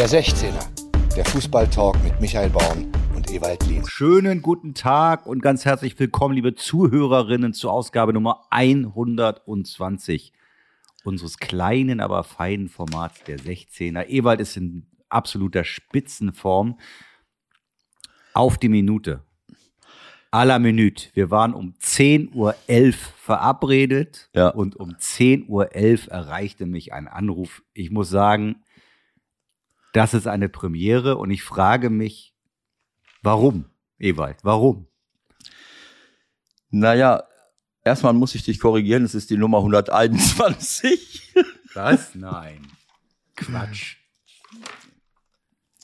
Der 16er, der Fußballtalk mit Michael Baum und Ewald Lien. Schönen guten Tag und ganz herzlich willkommen, liebe Zuhörerinnen, zur Ausgabe Nummer 120 unseres kleinen, aber feinen Formats der 16er. Ewald ist in absoluter Spitzenform. Auf die Minute. À la Minute. Wir waren um 10.11 Uhr verabredet Ja. und um 10.11 Uhr erreichte mich ein Anruf. Ich muss sagen, das ist eine Premiere und ich frage mich, warum, Ewald, warum? Naja, erstmal muss ich dich korrigieren, es ist die Nummer 121. Was? Nein. Quatsch.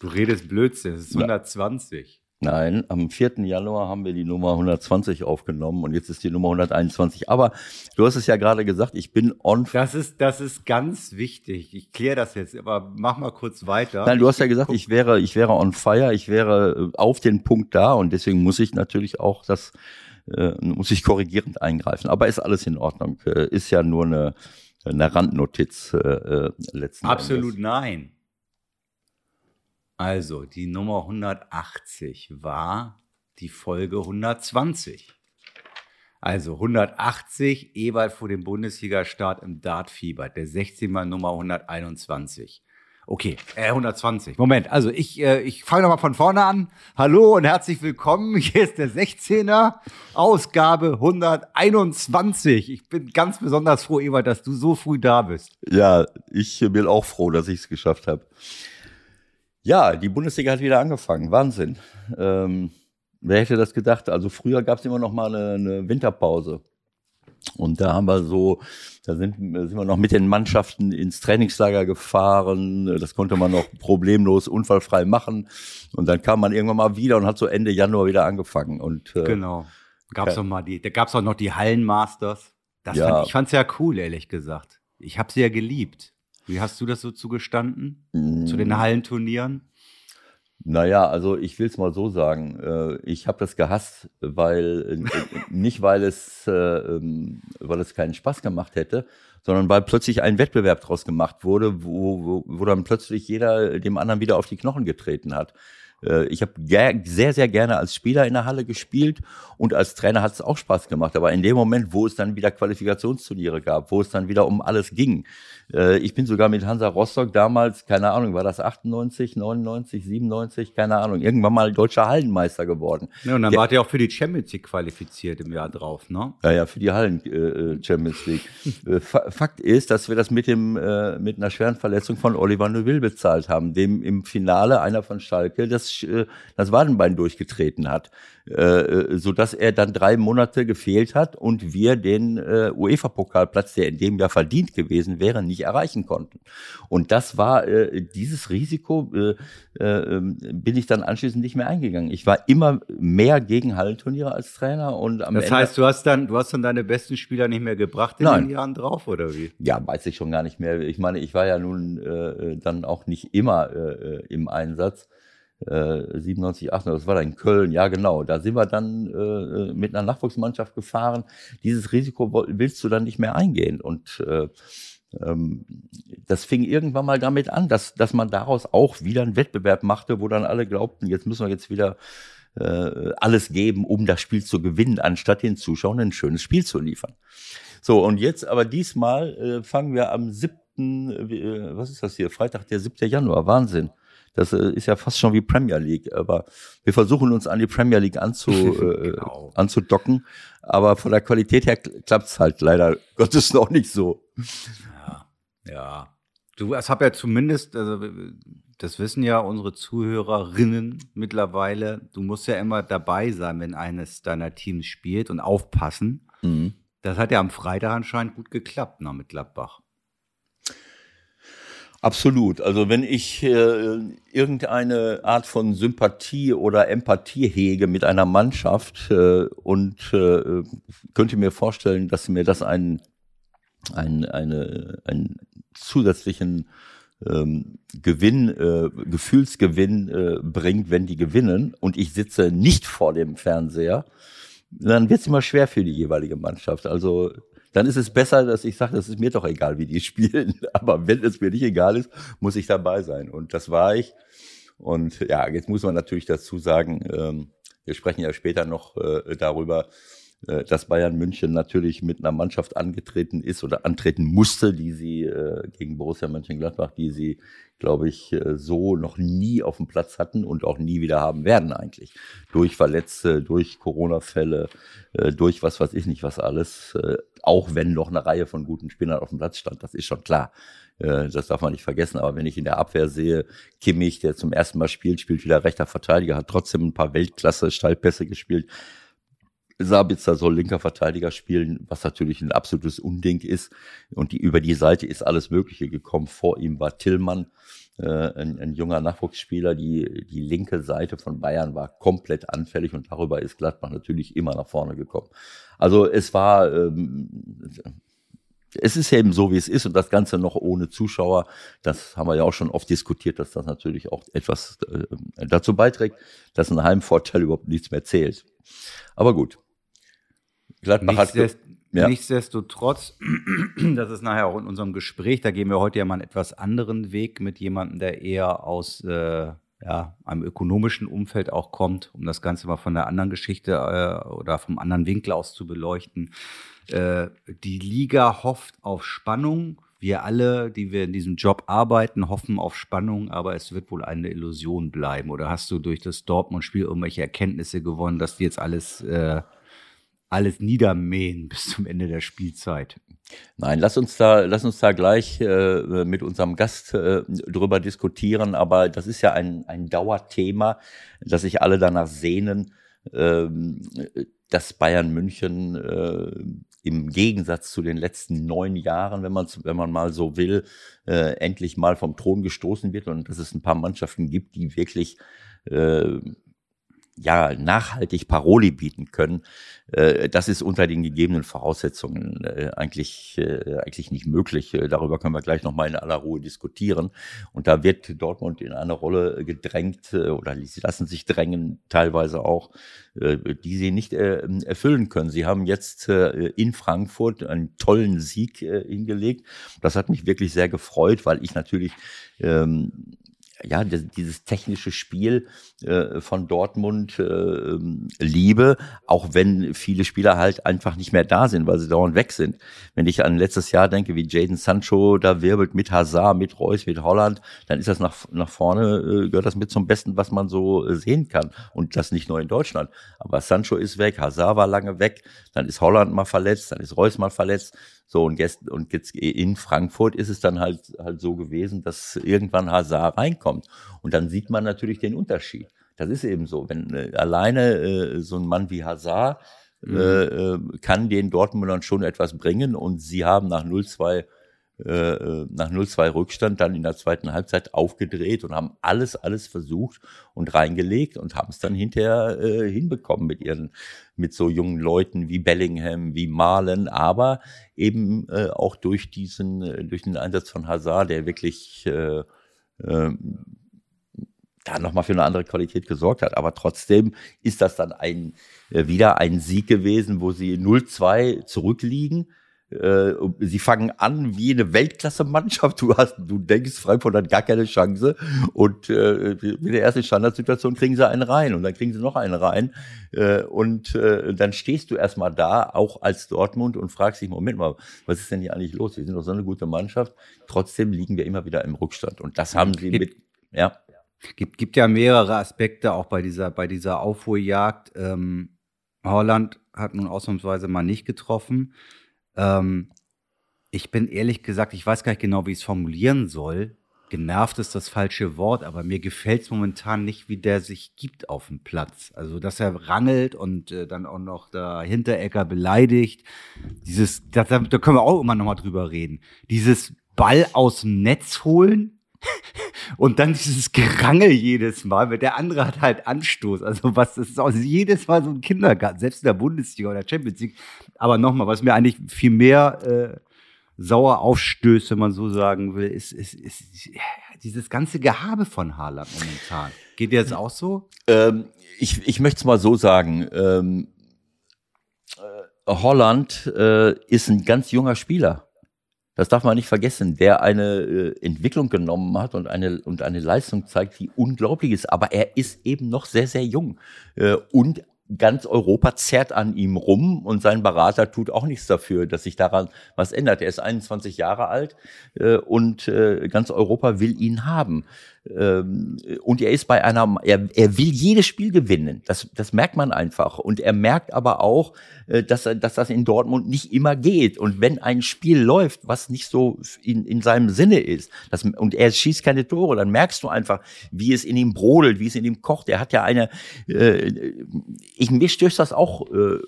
Du redest Blödsinn, es ist 120. Nein, am 4. Januar haben wir die Nummer 120 aufgenommen und jetzt ist die Nummer 121. Aber du hast es ja gerade gesagt, ich bin on. Das ist, das ist ganz wichtig. Ich kläre das jetzt, aber mach mal kurz weiter. Nein, du hast ja gesagt, ich wäre, ich wäre on fire, ich wäre äh, auf den Punkt da und deswegen muss ich natürlich auch das, äh, muss ich korrigierend eingreifen. Aber ist alles in Ordnung. Äh, ist ja nur eine, eine Randnotiz äh, äh, letzten Absolut Endes. nein. Also, die Nummer 180 war die Folge 120. Also 180, Ewald vor dem Bundesliga-Start im Dartfieber, der 16 mal Nummer 121. Okay, äh, 120. Moment, also ich, äh, ich fange nochmal von vorne an. Hallo und herzlich willkommen. Hier ist der 16er, Ausgabe 121. Ich bin ganz besonders froh, Ewald, dass du so früh da bist. Ja, ich bin auch froh, dass ich es geschafft habe. Ja, die Bundesliga hat wieder angefangen. Wahnsinn. Ähm, wer hätte das gedacht? Also früher gab es immer noch mal eine, eine Winterpause. Und da haben wir so, da sind, sind wir noch mit den Mannschaften ins Trainingslager gefahren. Das konnte man noch problemlos, unfallfrei machen. Und dann kam man irgendwann mal wieder und hat so Ende Januar wieder angefangen. Und äh, Genau. Gab's Ja. noch mal die, da gab's auch noch die Hallenmasters. Das Ja. fand, ich fand's ja cool, ehrlich gesagt. Ich habe sie ja geliebt. Wie hast du das so zugestanden? Mm. Zu den Hallenturnieren? Naja, also ich will es mal so sagen. Äh, ich habe das gehasst, weil äh, nicht weil es, äh, ähm, weil es keinen Spaß gemacht hätte, sondern weil plötzlich ein Wettbewerb draus gemacht wurde, wo, wo, wo dann plötzlich jeder dem anderen wieder auf die Knochen getreten hat. Äh, Ich habe sehr, sehr gerne als Spieler in der Halle gespielt und als Trainer hat es auch Spaß gemacht. Aber in dem Moment, wo es dann wieder Qualifikationsturniere gab, wo es dann wieder um alles ging, äh, ich bin sogar mit Hansa Rostock damals, keine Ahnung, war das 98, 99, 97, keine Ahnung, irgendwann mal deutscher Hallenmeister geworden. Ja, und dann Ja. wart ihr auch für die Champions League qualifiziert im Jahr drauf, ne? Ja, ja, für die Hallen äh, äh, Champions League. Fa- Fakt ist, dass wir das mit dem äh, mit einer schweren Verletzung von Oliver Neuville bezahlt haben, dem im Finale einer von Schalke das äh, das Wadenbein durchgetreten hat, äh, so dass er dann drei Monate gefehlt hat und wir den äh, UEFA Pokalplatz, der in dem Jahr verdient gewesen wäre, nicht erreichen konnten. Und das war äh, dieses Risiko äh, äh, ähm, bin ich dann anschließend nicht mehr eingegangen. Ich war immer mehr gegen Hallenturniere als Trainer und am Das Ende heißt, du hast dann, du hast dann deine besten Spieler nicht mehr gebracht in Nein. den Jahren drauf, oder wie? Ja, weiß ich schon gar nicht mehr. Ich meine, ich war ja nun äh, dann auch nicht immer äh, im Einsatz. Äh, 97, 98, das war dann in Köln, ja genau. Da sind wir dann äh, mit einer Nachwuchsmannschaft gefahren. Dieses Risiko willst du dann nicht mehr eingehen. Und äh, ähm, das fing irgendwann mal damit an, dass, dass man daraus auch wieder einen Wettbewerb machte, wo dann alle glaubten, jetzt müssen wir jetzt wieder äh, alles geben, um das Spiel zu gewinnen, anstatt den Zuschauern ein schönes Spiel zu liefern. So, und jetzt aber diesmal äh, fangen wir am 7., äh, was ist das hier, Freitag, der 7. Januar, Wahnsinn. Das äh, ist ja fast schon wie Premier League, aber wir versuchen uns an die Premier League anzu, äh, Genau. anzudocken, aber von der Qualität her klappt's halt leider Gottes noch nicht so. Ja, ja. Du, es hab ja zumindest, also das wissen ja unsere Zuhörerinnen mittlerweile, du musst ja immer dabei sein, wenn eines deiner Teams spielt und aufpassen. Mhm. Das hat ja am Freitag anscheinend gut geklappt, ne, mit Gladbach. Absolut. Also wenn ich äh, irgendeine Art von Sympathie oder Empathie hege mit einer Mannschaft äh, und äh, könnte mir vorstellen, dass mir das einen, einen, eine, einen zusätzlichen ähm, Gewinn, äh, Gefühlsgewinn äh, bringt, wenn die gewinnen und ich sitze nicht vor dem Fernseher, dann wird es immer schwer für die jeweilige Mannschaft. Also dann ist es besser, dass ich sage, das ist mir doch egal, wie die spielen. Aber wenn es mir nicht egal ist, muss ich dabei sein. Und das war ich. Und ja, jetzt muss man natürlich dazu sagen, ähm, wir sprechen ja später noch äh, darüber, äh, dass Bayern München natürlich mit einer Mannschaft angetreten ist oder antreten musste, die sie äh, gegen Borussia Mönchengladbach, die sie, glaube ich, äh, so noch nie auf dem Platz hatten und auch nie wieder haben werden eigentlich. Durch Verletzte, durch Corona-Fälle, äh, durch was weiß ich nicht was alles, äh, auch wenn noch eine Reihe von guten Spielern auf dem Platz stand, das ist schon klar. Das darf man nicht vergessen. Aber wenn ich in der Abwehr sehe, Kimmich, der zum ersten Mal spielt, spielt wieder rechter Verteidiger, hat trotzdem ein paar Weltklasse-Stallpässe gespielt. Sabitzer soll linker Verteidiger spielen, was natürlich ein absolutes Unding ist. Und die, über die Seite ist alles Mögliche gekommen. Vor ihm war Tillmann, äh, ein, ein junger Nachwuchsspieler. Die, die linke Seite von Bayern war komplett anfällig und darüber ist Gladbach natürlich immer nach vorne gekommen. Also es war, ähm, es ist eben so, wie es ist und das Ganze noch ohne Zuschauer. Das haben wir ja auch schon oft diskutiert, dass das natürlich auch etwas äh, dazu beiträgt, dass ein Heimvorteil überhaupt nichts mehr zählt. Aber gut. Gladbach Nichtsdest hat. Ja. Nichtsdestotrotz, das ist nachher auch in unserem Gespräch, da gehen wir heute ja mal einen etwas anderen Weg mit jemandem, der eher aus äh, ja, einem ökonomischen Umfeld auch kommt, um das Ganze mal von der anderen Geschichte äh, oder vom anderen Winkel aus zu beleuchten. Äh, die Liga hofft auf Spannung. Wir alle, die wir in diesem Job arbeiten, hoffen auf Spannung, aber es wird wohl eine Illusion bleiben. Oder hast du durch das Dortmund-Spiel irgendwelche Erkenntnisse gewonnen, dass die jetzt alles äh, alles niedermähen bis zum Ende der Spielzeit. Nein, lass uns da, lass uns da gleich äh, mit unserem Gast äh, drüber diskutieren. Aber das ist ja ein, ein Dauerthema, dass sich alle danach sehnen, äh, dass Bayern München äh, im Gegensatz zu den letzten neun Jahren, wenn man wenn man mal so will, äh, endlich mal vom Thron gestoßen wird und dass es ein paar Mannschaften gibt, die wirklich äh, ja, nachhaltig Paroli bieten können, äh, das ist unter den gegebenen Voraussetzungen äh, eigentlich, äh, eigentlich nicht möglich. Äh, darüber können wir gleich nochmal in aller Ruhe diskutieren. Und da wird Dortmund in eine Rolle gedrängt äh, oder sie lassen sich drängen, teilweise auch, äh, die sie nicht erfüllen können. Sie haben jetzt in Frankfurt einen tollen Sieg hingelegt. Das hat mich wirklich sehr gefreut, weil ich natürlich ähm, ja, dieses technische Spiel äh, von Dortmund äh, liebe, auch wenn viele Spieler halt einfach nicht mehr da sind, weil sie dauernd weg sind. Wenn ich an letztes Jahr denke, wie Jaden Sancho da wirbelt mit Hazard, mit Reus, mit Holland, dann ist das nach, nach vorne, äh, gehört das mit zum Besten, was man so äh, sehen kann. Und das nicht nur in Deutschland. Aber Sancho ist weg, Hazard war lange weg, dann ist Holland mal verletzt, dann ist Reus mal verletzt. So, und jetzt, und jetzt in Frankfurt ist es dann halt, halt so gewesen, dass irgendwann Hazard reinkommt. Und dann sieht man natürlich den Unterschied. Das ist eben so. Wenn äh, alleine äh, so ein Mann wie Hazard mhm. äh, äh kann den Dortmundern schon etwas bringen und sie haben nach 0-2 äh, äh, nach 0-2 Rückstand dann in der zweiten Halbzeit aufgedreht und haben alles, alles versucht und reingelegt und haben es dann hinterher äh, hinbekommen mit ihren, mit so jungen Leuten wie Bellingham, wie Malen, aber eben äh, auch durch diesen, äh, durch den Einsatz von Hazard, der wirklich äh, äh, da nochmal für eine andere Qualität gesorgt hat. Aber trotzdem ist das dann ein, äh, wieder ein Sieg gewesen, wo sie 0-2 zurückliegen äh, sie fangen an wie eine Weltklasse-Mannschaft. Du hast, du denkst, Frankfurt hat gar keine Chance. Und äh, mit der ersten Standardsituation kriegen sie einen rein und dann kriegen sie noch einen rein. Äh, und äh, dann stehst du erstmal da, auch als Dortmund, und fragst dich, Moment mal, was ist denn hier eigentlich los? Wir sind doch so eine gute Mannschaft. Trotzdem liegen wir immer wieder im Rückstand. Und das haben sie mit, ja. Gibt, gibt ja mehrere Aspekte auch bei dieser, bei dieser Aufholjagd. Ähm, Holland hat nun ausnahmsweise mal nicht getroffen. Ähm, ich bin ehrlich gesagt, ich weiß gar nicht genau, wie ich es formulieren soll. Genervt ist das falsche Wort, aber mir gefällt es momentan nicht, wie der sich gibt auf dem Platz. Also, dass er rangelt und äh, dann auch noch der Hinterecker beleidigt. Dieses, da, da können wir auch immer noch mal drüber reden. Dieses Ball aus dem Netz holen, und dann dieses Gerangel jedes Mal, weil der andere hat halt Anstoß. Also was das ist auch jedes Mal so ein Kindergarten, selbst in der Bundesliga oder Champions League. Aber nochmal, was mir eigentlich viel mehr äh, sauer aufstößt, wenn man so sagen will, ist, ist, ist, dieses ganze Gehabe von Haaland momentan. Geht dir jetzt auch so? Ähm, ich ich möchte es mal so sagen. Ähm, Holland äh, ist ein ganz junger Spieler. Das darf man nicht vergessen, der eine äh, Entwicklung genommen hat und eine, und eine Leistung zeigt, die unglaublich ist. Aber er ist eben noch sehr, sehr jung. Äh, und ganz Europa zerrt an ihm rum und sein Berater tut auch nichts dafür, dass sich daran was ändert. Er ist 21 Jahre alt äh, und äh, ganz Europa will ihn haben. Ähm, und er ist bei einer, er, er will jedes Spiel gewinnen. Das, das merkt man einfach. Und er merkt aber auch, äh, dass, dass das in Dortmund nicht immer geht. Und wenn ein Spiel läuft, was nicht so in, in seinem Sinne ist, das, und er schießt keine Tore, dann merkst du einfach, wie es in ihm brodelt, wie es in ihm kocht. Er hat ja eine, äh, ich, mir stößt das auch äh,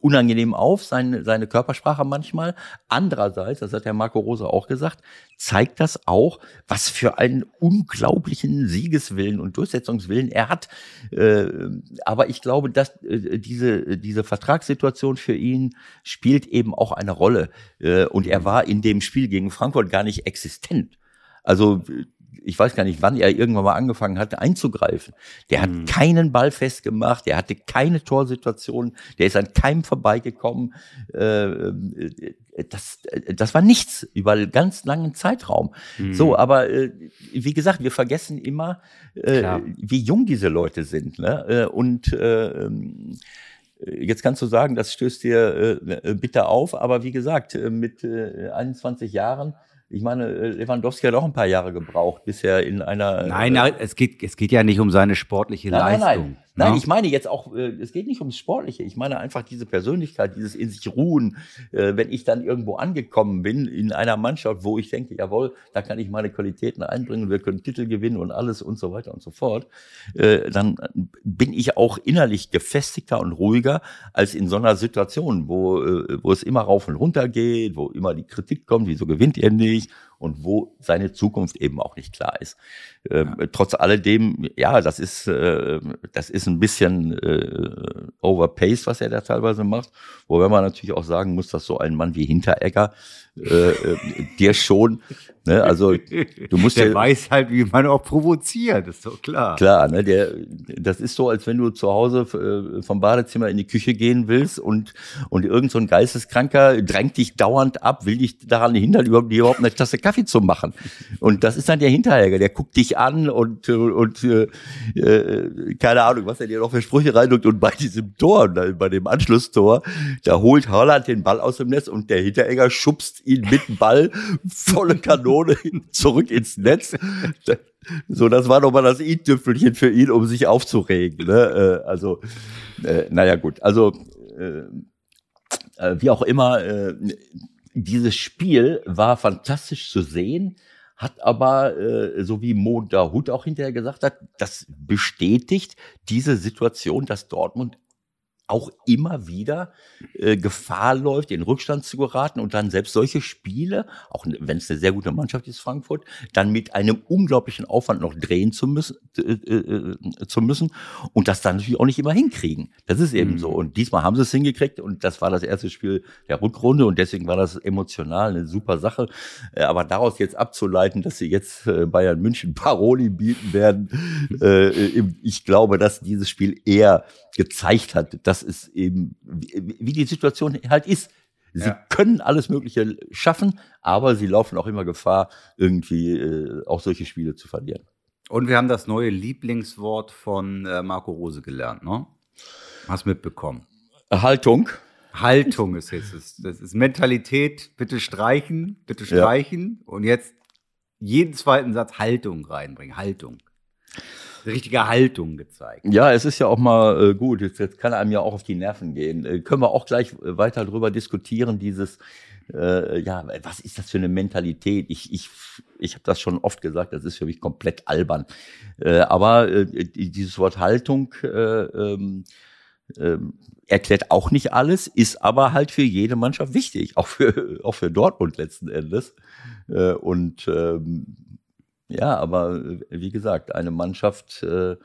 unangenehm auf, seine, seine Körpersprache manchmal. Andererseits, das hat der Marco Rosa auch gesagt, zeigt das auch, was für einen unglaublichen Siegeswillen und Durchsetzungswillen er hat. Äh, aber ich glaube, dass äh, diese, diese Vertragssituation für ihn spielt eben auch eine Rolle. Äh, und er war in dem Spiel gegen Frankfurt gar nicht existent. Also ich weiß gar nicht, wann er irgendwann mal angefangen hatte einzugreifen. Der hat mhm. keinen Ball festgemacht, der hatte keine Torsituation, der ist an keinem vorbeigekommen. Äh, das, das war nichts über einen ganz langen Zeitraum. Mhm. So, aber äh, wie gesagt, wir vergessen immer, äh, wie jung diese Leute sind. Ne? Und ähm, Jetzt kannst du sagen, das stößt dir äh, bitter auf, aber wie gesagt, mit äh, 21 Jahren ich meine, äh, Lewandowski hat auch ein paar Jahre gebraucht, bisher in einer. Nein, äh, nein, es geht, es geht ja nicht um seine sportliche nein, Leistung. Nein, nein. Nein, ich meine jetzt auch, äh, es geht nicht ums Sportliche. Ich meine einfach diese Persönlichkeit, dieses in sich ruhen. Äh, wenn ich dann irgendwo angekommen bin in einer Mannschaft, wo ich denke, jawohl, da kann ich meine Qualitäten einbringen, wir können Titel gewinnen und alles und so weiter und so fort, äh, dann bin ich auch innerlich gefestigter und ruhiger als in so einer Situation, wo, wo es immer rauf und runter geht, wo immer die Kritik kommt, wieso gewinnt ihr nicht und wo seine Zukunft eben auch nicht klar ist. Ähm, ja. Trotz alledem, ja, das ist, äh, das ist ein bisschen äh, overpaced, was er da teilweise macht. Wobei man natürlich auch sagen muss, dass so ein Mann wie Hinteregger äh, äh, dir schon, ne, also du musst der ja, weiß halt, wie man auch provoziert, ist doch klar. Klar, ne, der, das ist so, als wenn du zu Hause äh, vom Badezimmer in die Küche gehen willst und und irgend so ein Geisteskranker drängt dich dauernd ab, will dich daran hindern, überhaupt, dir überhaupt eine Tasse Kaffee zu machen. Und das ist dann der Hinteregger, der guckt dich an und und äh, äh, keine Ahnung, was er dir noch für Sprüche reindrückt und bei diesem Tor, bei dem Anschlusstor, da holt Holland den Ball aus dem Netz und der Hinteregger schubst ihn mit dem Ball volle Kanone zurück ins Netz. So, das war nochmal das i-Tüpfelchen für ihn, um sich aufzuregen. Ne? Äh, also, äh, naja, gut. Also, äh, äh, wie auch immer, äh, dieses Spiel war fantastisch zu sehen, hat aber, äh, so wie Mo Dahut auch hinterher gesagt hat, das bestätigt diese Situation, dass Dortmund auch immer wieder äh, Gefahr läuft, in Rückstand zu geraten und dann selbst solche Spiele, auch wenn es eine sehr gute Mannschaft ist, Frankfurt, dann mit einem unglaublichen Aufwand noch drehen zu müssen, äh, äh, zu müssen und das dann natürlich auch nicht immer hinkriegen. Das ist eben mhm. so. Und diesmal haben sie es hingekriegt und das war das erste Spiel der Rückrunde und deswegen war das emotional eine super Sache. Äh, aber daraus jetzt abzuleiten, dass sie jetzt äh, Bayern München Paroli bieten werden, äh, ich glaube, dass dieses Spiel eher gezeigt hat, dass es eben, wie die Situation halt ist. Sie ja. können alles Mögliche schaffen, aber sie laufen auch immer Gefahr, irgendwie äh, auch solche Spiele zu verlieren. Und wir haben das neue Lieblingswort von äh, Marco Rose gelernt, ne? Hast mitbekommen. Haltung. Haltung ist jetzt, das, das ist Mentalität, bitte streichen, bitte streichen ja. und jetzt jeden zweiten Satz Haltung reinbringen, Haltung richtige Haltung gezeigt. Ja, es ist ja auch mal äh, gut. Jetzt, jetzt kann einem ja auch auf die Nerven gehen. Äh, können wir auch gleich äh, weiter drüber diskutieren, dieses, äh, ja, was ist das für eine Mentalität? Ich, ich, ich habe das schon oft gesagt, das ist für mich komplett albern. Äh, aber äh, dieses Wort Haltung äh, ähm, äh, erklärt auch nicht alles, ist aber halt für jede Mannschaft wichtig, auch für, auch für Dortmund letzten Endes. Äh, und ähm, ja, aber äh, wie gesagt, eine Mannschaft äh,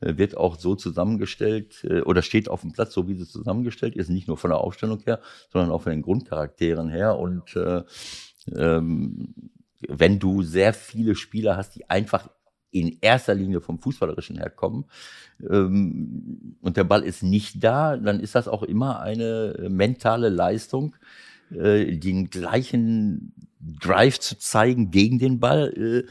wird auch so zusammengestellt äh, oder steht auf dem Platz, so wie sie zusammengestellt ist, nicht nur von der Aufstellung her, sondern auch von den Grundcharakteren her. Und äh, ähm, wenn du sehr viele Spieler hast, die einfach in erster Linie vom Fußballerischen herkommen ähm, und der Ball ist nicht da, dann ist das auch immer eine mentale Leistung, äh, den gleichen Drive zu zeigen gegen den Ball, äh,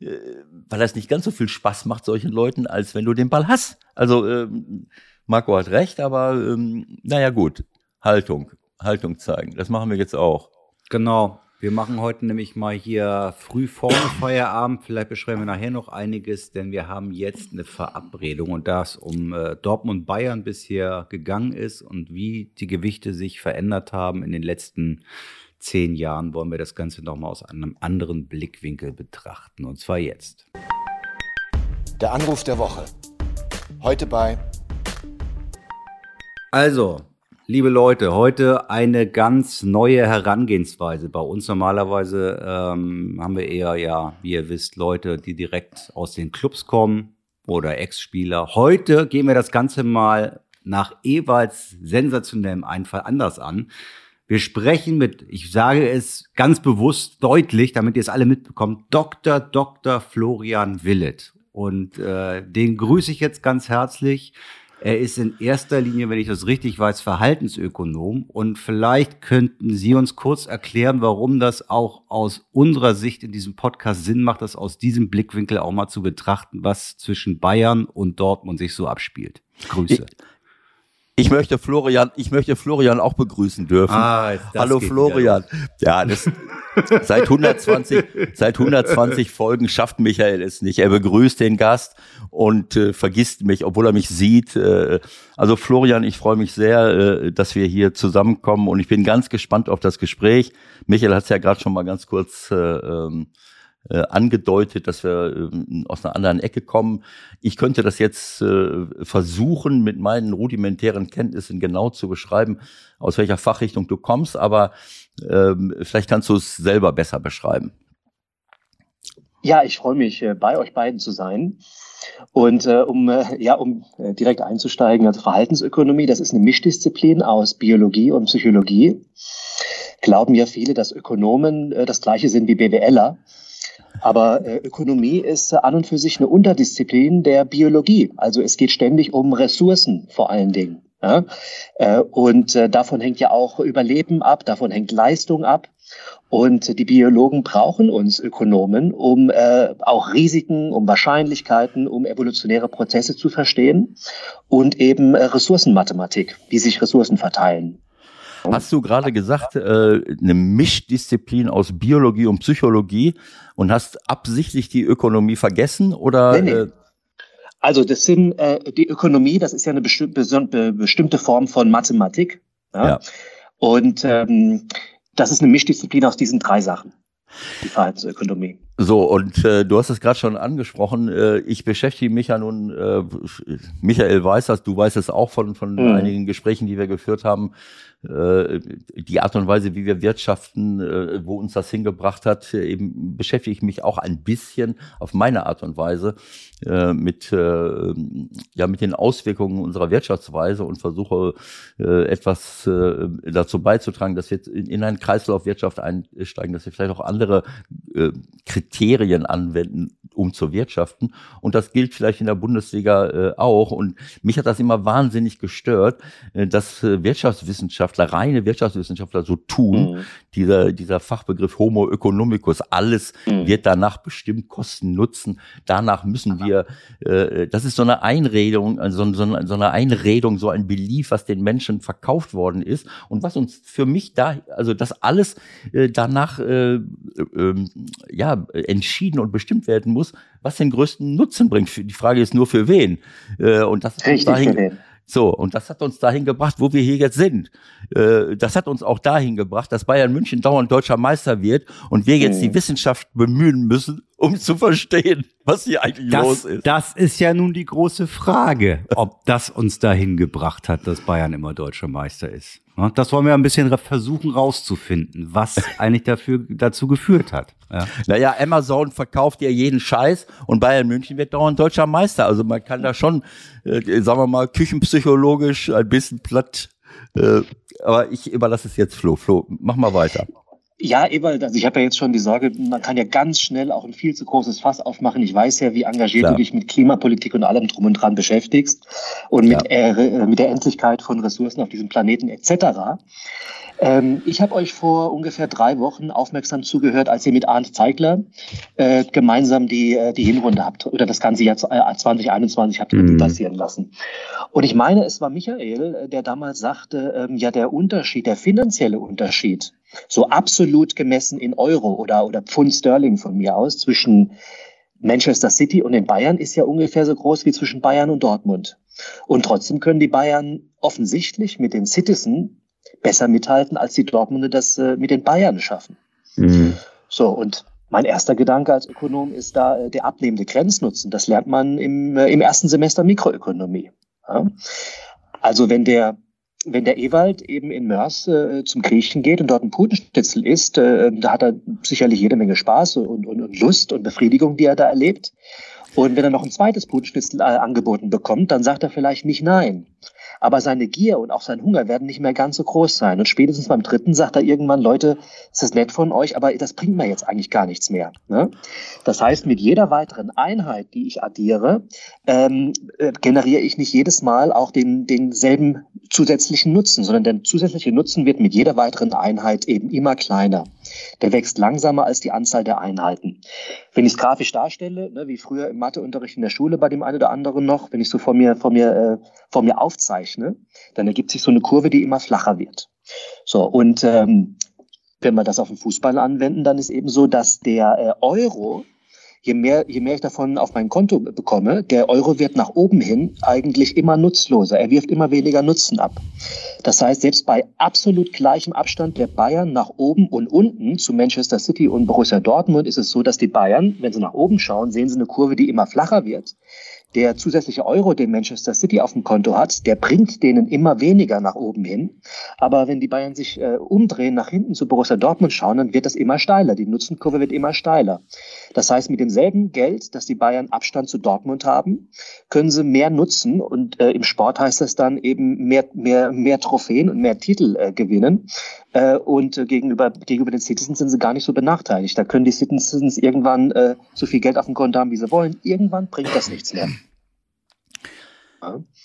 weil das nicht ganz so viel Spaß macht solchen Leuten, als wenn du den Ball hast. Also ähm, Marco hat recht, aber ähm, naja gut, Haltung, Haltung zeigen. Das machen wir jetzt auch. Genau. Wir machen heute nämlich mal hier früh vorne Feierabend. Vielleicht beschreiben wir nachher noch einiges, denn wir haben jetzt eine Verabredung und da es um äh, Dortmund Bayern bisher gegangen ist und wie die Gewichte sich verändert haben in den letzten zehn Jahren, wollen wir das Ganze nochmal aus einem anderen Blickwinkel betrachten. Und zwar jetzt. Der Anruf der Woche. Heute bei. Also, Liebe Leute, heute eine ganz neue Herangehensweise bei uns. Normalerweise ähm, haben wir eher, ja, wie ihr wisst, Leute, die direkt aus den Clubs kommen oder Ex-Spieler. Heute gehen wir das Ganze mal nach Ewalds sensationellem Einfall anders an. Wir sprechen mit, ich sage es ganz bewusst deutlich, damit ihr es alle mitbekommt, Dr. Dr. Florian Willet. Und äh, den grüße ich jetzt ganz herzlich. Er ist in erster Linie, wenn ich das richtig weiß, Verhaltensökonom. Und vielleicht könnten Sie uns kurz erklären, warum das auch aus unserer Sicht in diesem Podcast Sinn macht, das aus diesem Blickwinkel auch mal zu betrachten, was zwischen Bayern und Dortmund sich so abspielt. Grüße. Ich möchte Florian, ich möchte Florian auch begrüßen dürfen. Ah, Hallo Florian. Ja, das, seit 120, seit 120 Folgen schafft Michael es nicht. Er begrüßt den Gast und äh, vergisst mich, obwohl er mich sieht. Äh, also Florian, ich freue mich sehr, äh, dass wir hier zusammenkommen und ich bin ganz gespannt auf das Gespräch. Michael hat es ja gerade schon mal ganz kurz äh, ähm, äh, angedeutet, dass wir äh, aus einer anderen Ecke kommen. Ich könnte das jetzt äh, versuchen, mit meinen rudimentären Kenntnissen genau zu beschreiben, aus welcher Fachrichtung du kommst, aber ähm, vielleicht kannst du es selber besser beschreiben. Ja, ich freue mich, äh, bei euch beiden zu sein. Und äh, um äh, ja, um äh, direkt einzusteigen, also Verhaltensökonomie, das ist eine Mischdisziplin aus Biologie und Psychologie. Glauben ja viele, dass Ökonomen äh, das gleiche sind wie BWLer. Aber äh, Ökonomie ist äh, an und für sich eine Unterdisziplin der Biologie. Also es geht ständig um Ressourcen vor allen Dingen. Ja? Äh, und äh, davon hängt ja auch Überleben ab, davon hängt Leistung ab. Und die Biologen brauchen uns Ökonomen, um äh, auch Risiken, um Wahrscheinlichkeiten, um evolutionäre Prozesse zu verstehen und eben äh, Ressourcenmathematik, wie sich Ressourcen verteilen. Hast du gerade gesagt, äh, eine Mischdisziplin aus Biologie und Psychologie und hast absichtlich die Ökonomie vergessen oder? Nee, nee. Äh also das sind äh, die Ökonomie, das ist ja eine bestimmte, bestimmte Form von Mathematik. Ja? ja. Und ähm, das ist eine Mischdisziplin aus diesen drei Sachen. Die Verhaltensökonomie. So, und äh, du hast es gerade schon angesprochen, äh, ich beschäftige mich ja nun, äh, Michael weiß das, du weißt es auch von, von mhm. einigen Gesprächen, die wir geführt haben, die Art und Weise, wie wir wirtschaften, äh, wo uns das hingebracht hat, eben beschäftige ich mich auch ein bisschen auf meine Art und Weise äh, mit, ja, mit den Auswirkungen unserer Wirtschaftsweise und versuche etwas dazu beizutragen, dass wir in einen Kreislaufwirtschaft einsteigen, dass wir vielleicht auch andere Kriterien anwenden, um zu wirtschaften. Und das gilt vielleicht in der Bundesliga auch. Und mich hat das immer wahnsinnig gestört, dass Wirtschaftswissenschaft Wirtschaftswissenschaftler, reine Wirtschaftswissenschaftler so tun. Mhm. Dieser, dieser Fachbegriff Homo economicus, alles mhm. wird danach bestimmt Kosten nutzen. Danach müssen wir, äh, das ist so eine Einredung, also so, so eine Einredung, so ein Belief, was den Menschen verkauft worden ist und was uns für mich da, also das alles äh, danach äh, äh, ja entschieden und bestimmt werden muss, was den größten Nutzen bringt. Die Frage ist nur für wen. Äh, und das Richtig dahin, für wen so, und das hat uns dahin gebracht, wo wir hier jetzt sind. Äh, das hat uns auch dahin gebracht, dass Bayern München dauernd deutscher Meister wird und wir jetzt mhm. die Wissenschaft bemühen müssen, um zu verstehen, was hier eigentlich das, los ist. Das ist ja nun die große Frage, ob das uns dahin gebracht hat, dass Bayern immer deutscher Meister ist. Das wollen wir ein bisschen versuchen rauszufinden, was eigentlich dafür, dazu geführt hat. Ja. Naja, Amazon verkauft ja jeden Scheiß und Bayern München wird dauernd deutscher Meister. Also man kann da schon, äh, sagen wir mal, küchenpsychologisch ein bisschen platt. Äh, aber ich überlasse es jetzt Flo. Flo, mach mal weiter. Ja, Ewald, also ich habe ja jetzt schon die Sorge, man kann ja ganz schnell auch ein viel zu großes Fass aufmachen. Ich weiß ja, wie engagiert Klar. du dich mit Klimapolitik und allem drum und dran beschäftigst und mit, ja. äh, mit der Endlichkeit von Ressourcen auf diesem Planeten etc. Ähm, ich habe euch vor ungefähr drei Wochen aufmerksam zugehört, als ihr mit Arndt Zeigler äh, gemeinsam die, äh, die Hinrunde habt oder das ganze Jahr 2021 habt mhm. passieren lassen. Und ich meine, es war Michael, äh, der damals sagte, ähm, ja, der Unterschied, der finanzielle Unterschied, so absolut gemessen in Euro oder, oder Pfund Sterling von mir aus zwischen Manchester City und den Bayern ist ja ungefähr so groß wie zwischen Bayern und Dortmund. Und trotzdem können die Bayern offensichtlich mit den Citizen besser mithalten, als die Dortmunder das äh, mit den Bayern schaffen. Mhm. So, und mein erster Gedanke als Ökonom ist da äh, der abnehmende Grenznutzen. Das lernt man im, äh, im ersten Semester Mikroökonomie. Ja? Also wenn der wenn der Ewald eben in Mörs äh, zum Griechen geht und dort ein Putenstitzel isst, äh, da hat er sicherlich jede Menge Spaß und, und, und Lust und Befriedigung, die er da erlebt. Und wenn er noch ein zweites Putenschnitzel äh, angeboten bekommt, dann sagt er vielleicht nicht nein. Aber seine Gier und auch sein Hunger werden nicht mehr ganz so groß sein. Und spätestens beim dritten sagt er irgendwann, Leute, es ist nett von euch, aber das bringt mir jetzt eigentlich gar nichts mehr. Ne? Das heißt, mit jeder weiteren Einheit, die ich addiere, ähm, äh, generiere ich nicht jedes Mal auch den, denselben zusätzlichen Nutzen, sondern der zusätzliche Nutzen wird mit jeder weiteren Einheit eben immer kleiner. Der wächst langsamer als die Anzahl der Einheiten. Wenn ich es grafisch darstelle, ne, wie früher im Matheunterricht in der Schule bei dem einen oder anderen noch, wenn ich so vor mir, vor mir, äh, vor mir aufzeichne, dann ergibt sich so eine Kurve, die immer flacher wird. So, und ähm, wenn wir das auf den Fußball anwenden, dann ist eben so, dass der äh, Euro je mehr, je mehr ich davon auf mein Konto bekomme, der Euro wird nach oben hin eigentlich immer nutzloser. Er wirft immer weniger Nutzen ab. Das heißt, selbst bei absolut gleichem Abstand der Bayern nach oben und unten zu Manchester City und Borussia Dortmund ist es so, dass die Bayern, wenn sie nach oben schauen, sehen sie eine Kurve, die immer flacher wird der zusätzliche Euro, den Manchester City auf dem Konto hat, der bringt denen immer weniger nach oben hin. Aber wenn die Bayern sich äh, umdrehen, nach hinten zu Borussia Dortmund schauen, dann wird das immer steiler. Die Nutzenkurve wird immer steiler. Das heißt, mit demselben Geld, das die Bayern Abstand zu Dortmund haben, können sie mehr nutzen. Und äh, im Sport heißt das dann eben mehr, mehr, mehr Trophäen und mehr Titel äh, gewinnen. Äh, und äh, gegenüber, gegenüber den Citizens sind sie gar nicht so benachteiligt. Da können die Citizens irgendwann äh, so viel Geld auf dem Konto haben, wie sie wollen. Irgendwann bringt das nichts mehr.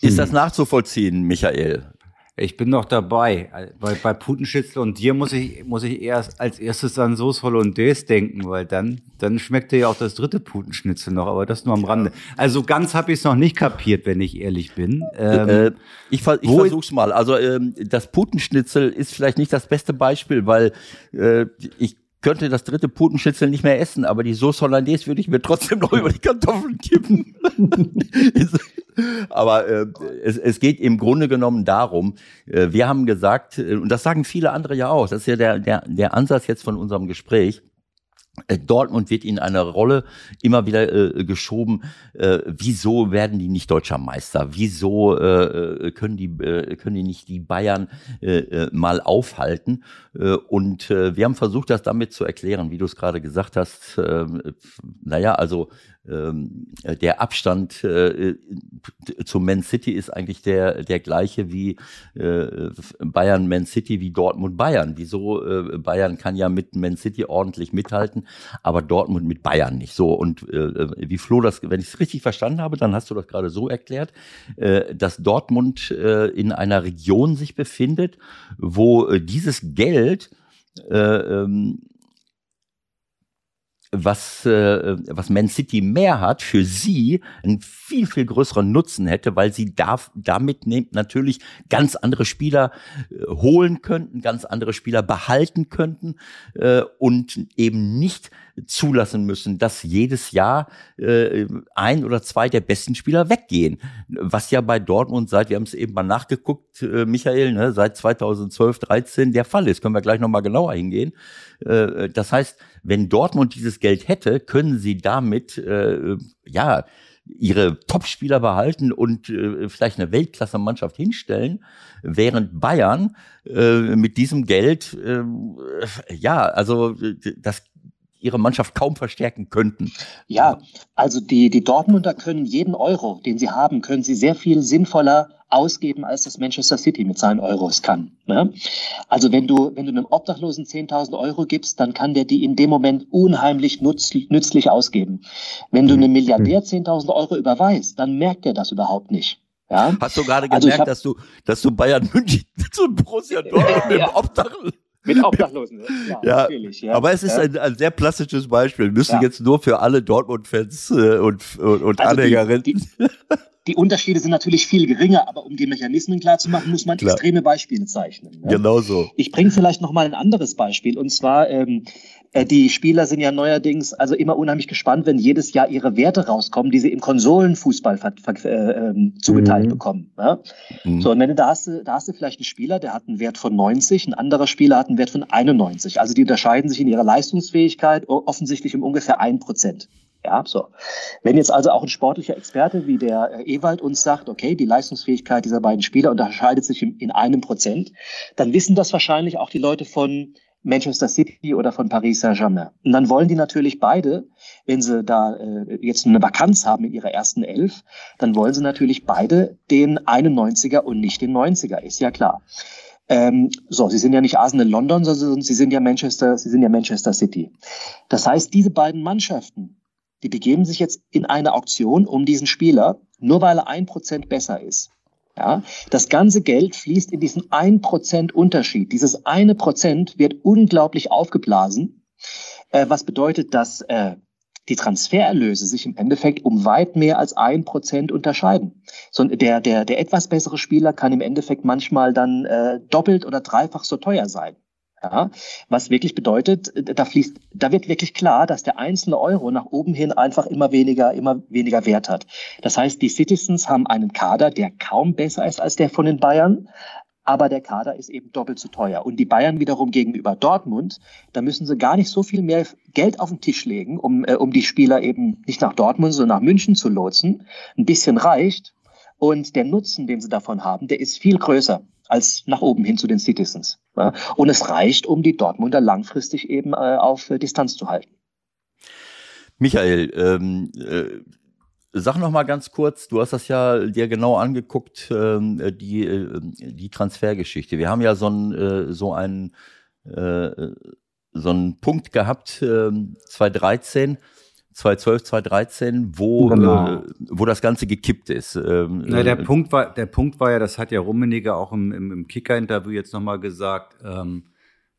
Ist das nachzuvollziehen, Michael? Ich bin noch dabei. Bei, bei Putenschitzel und dir muss ich, muss ich erst als erstes an Sauce Hollandaise denken, weil dann, dann schmeckt ja auch das dritte Putenschnitzel noch, aber das nur am Rande. Also ganz habe ich es noch nicht kapiert, wenn ich ehrlich bin. Ähm, äh, ich, ver ich versuch's mal. Also ähm, das Putenschnitzel ist vielleicht nicht das beste Beispiel, weil äh, ich könnte das dritte Putenschnitzel nicht mehr essen, aber die Sauce Hollandaise würde ich mir trotzdem noch über die Kartoffeln kippen. aber äh, es, es geht im Grunde genommen darum, äh, wir haben gesagt, äh, und das sagen viele andere ja auch, das ist ja der, der, der Ansatz jetzt von unserem Gespräch, Dortmund wird in eine Rolle immer wieder äh, geschoben. Äh, wieso werden die nicht deutscher Meister? Wieso äh, äh können die äh, können die nicht die Bayern äh, mal aufhalten? und wir haben versucht, das damit zu erklären, wie du es gerade gesagt hast. Ähm, naja, also der Abstand äh, zu Man City ist eigentlich der, der gleiche wie äh, Bayern Man City wie Dortmund Bayern. Wieso äh, Bayern kann ja mit Man City ordentlich mithalten, aber Dortmund mit Bayern nicht. So und äh, wie Flo das, wenn ich es richtig verstanden habe, dann hast du das gerade so erklärt, äh, dass Dortmund äh, in einer Region sich befindet, wo äh, dieses Geld äh, ähm, was, äh, was Man City mehr hat, für sie einen viel, viel größeren Nutzen hätte, weil sie darf, damit natürlich ganz andere Spieler äh, holen könnten, ganz andere Spieler behalten könnten äh, und eben nicht zulassen müssen, dass jedes Jahr äh, ein oder zwei der besten Spieler weggehen. Was ja bei Dortmund seit, wir haben es eben mal nachgeguckt, äh, Michael, ne, seit 2012, 13 der Fall ist. Können wir gleich nochmal genauer hingehen. Äh, das heißt, wenn Dortmund dieses Geld hätte, können sie damit, äh, ja, ihre Topspieler behalten und äh, vielleicht eine Weltklasse-Mannschaft hinstellen, während Bayern äh, mit diesem Geld, äh, ja, also das ihre Mannschaft kaum verstärken könnten. Ja, also die, die Dortmunder können jeden Euro, den sie haben, können sie sehr viel sinnvoller ausgeben, als das Manchester City mit seinen Euros kann. Ne? Also wenn du, wenn du einem Obdachlosen 10.000 Euro gibst, dann kann der die in dem Moment unheimlich nutz, nützlich ausgeben. Wenn du einem Milliardär 10.000 Euro überweist, dann merkt er das überhaupt nicht. Ja? Hast du gerade also gemerkt, also dass du, dass du Bayern München zu Borussia Dortmund mit dem Obdachlosen mit Obdachlosen, ja, ja, natürlich. Ja. Aber es ist ein, ein, sehr plastisches Beispiel. Wir müssen ja. jetzt nur für alle Dortmund-Fans äh, und, und, und also Anhängerinnen. Die, die, die, Unterschiede sind natürlich viel geringer, aber um die Mechanismen klar zu machen, muss man Klar. extreme Beispiele zeichnen. Ne? Genau so. Ich bringe vielleicht noch mal ein anderes Beispiel. Und zwar ähm, äh, die Spieler sind ja neuerdings also immer unheimlich gespannt, wenn jedes Jahr ihre Werte rauskommen, die sie im Konsolenfußball äh, äh, zugeteilt mhm. bekommen. Ja? Mhm. So, und wenn du da hast, da hast du vielleicht einen Spieler, der hat einen Wert von 90, ein anderer Spieler hat einen Wert von 91. Also die unterscheiden sich in ihrer Leistungsfähigkeit offensichtlich um ungefähr ein Prozent. Ja, so. Wenn jetzt also auch ein sportlicher Experte wie der äh, Ewald uns sagt, okay, die Leistungsfähigkeit dieser beiden Spieler unterscheidet sich in, in einem Prozent, dann wissen das wahrscheinlich auch die Leute von Manchester City oder von Paris Saint-Germain. Und dann wollen die natürlich beide, wenn sie da äh, jetzt eine Vakanz haben in ihrer ersten Elf, dann wollen sie natürlich beide den 91er und nicht den 90er, ist ja klar. Ähm, so, sie sind ja nicht Arsenal London, sondern sie sind ja Manchester, sie sind ja Manchester City. Das heißt, diese beiden Mannschaften, die begeben sich jetzt in eine Auktion um diesen Spieler, nur weil er ein Prozent besser ist. Ja, das ganze Geld fließt in diesen ein Prozent Unterschied. Dieses eine Prozent wird unglaublich aufgeblasen, äh, was bedeutet, dass äh, die Transfererlöse sich im Endeffekt um weit mehr als ein Prozent unterscheiden. So, der, der, der etwas bessere Spieler kann im Endeffekt manchmal dann äh, doppelt oder dreifach so teuer sein. Ja, was wirklich bedeutet, da fließt, da wird wirklich klar, dass der einzelne Euro nach oben hin einfach immer weniger, immer weniger Wert hat. Das heißt, die Citizens haben einen Kader, der kaum besser ist als der von den Bayern, aber der Kader ist eben doppelt so teuer. Und die Bayern wiederum gegenüber Dortmund, da müssen sie gar nicht so viel mehr Geld auf den Tisch legen, um, äh, um die Spieler eben nicht nach Dortmund, sondern nach München zu lotsen. Ein bisschen reicht. Und der Nutzen, den sie davon haben, der ist viel größer als nach oben hin zu den Citizens. Und es reicht, um die Dortmunder langfristig eben äh, auf äh, Distanz zu halten. Michael, ähm, äh, sag noch mal ganz kurz, du hast das ja dir genau angeguckt, ähm, die, äh, die Transfergeschichte. Wir haben ja so einen, äh, so einen, so einen Punkt gehabt, äh, 2013, 2012, 2013, wo, genau. äh, wo das Ganze gekippt ist. Ähm, Na, der, äh, Punkt war, der Punkt war ja, das hat ja Rummeniger auch im, im, im Kicker-Interview jetzt nochmal gesagt, ähm,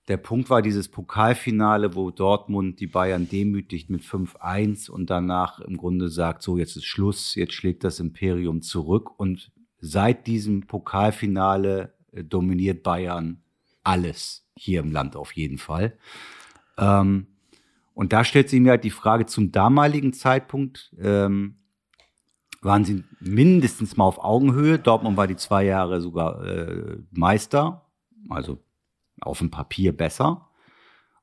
der Punkt war dieses Pokalfinale, wo Dortmund die Bayern demütigt mit 5-1 und danach im Grunde sagt, so jetzt ist Schluss, jetzt schlägt das Imperium zurück und seit diesem Pokalfinale äh, dominiert Bayern alles hier im Land auf jeden Fall. Ähm, und da stellt sich mir halt die Frage, zum damaligen Zeitpunkt ähm, waren sie mindestens mal auf Augenhöhe. Dortmund war die zwei Jahre sogar äh, Meister, also auf dem Papier besser.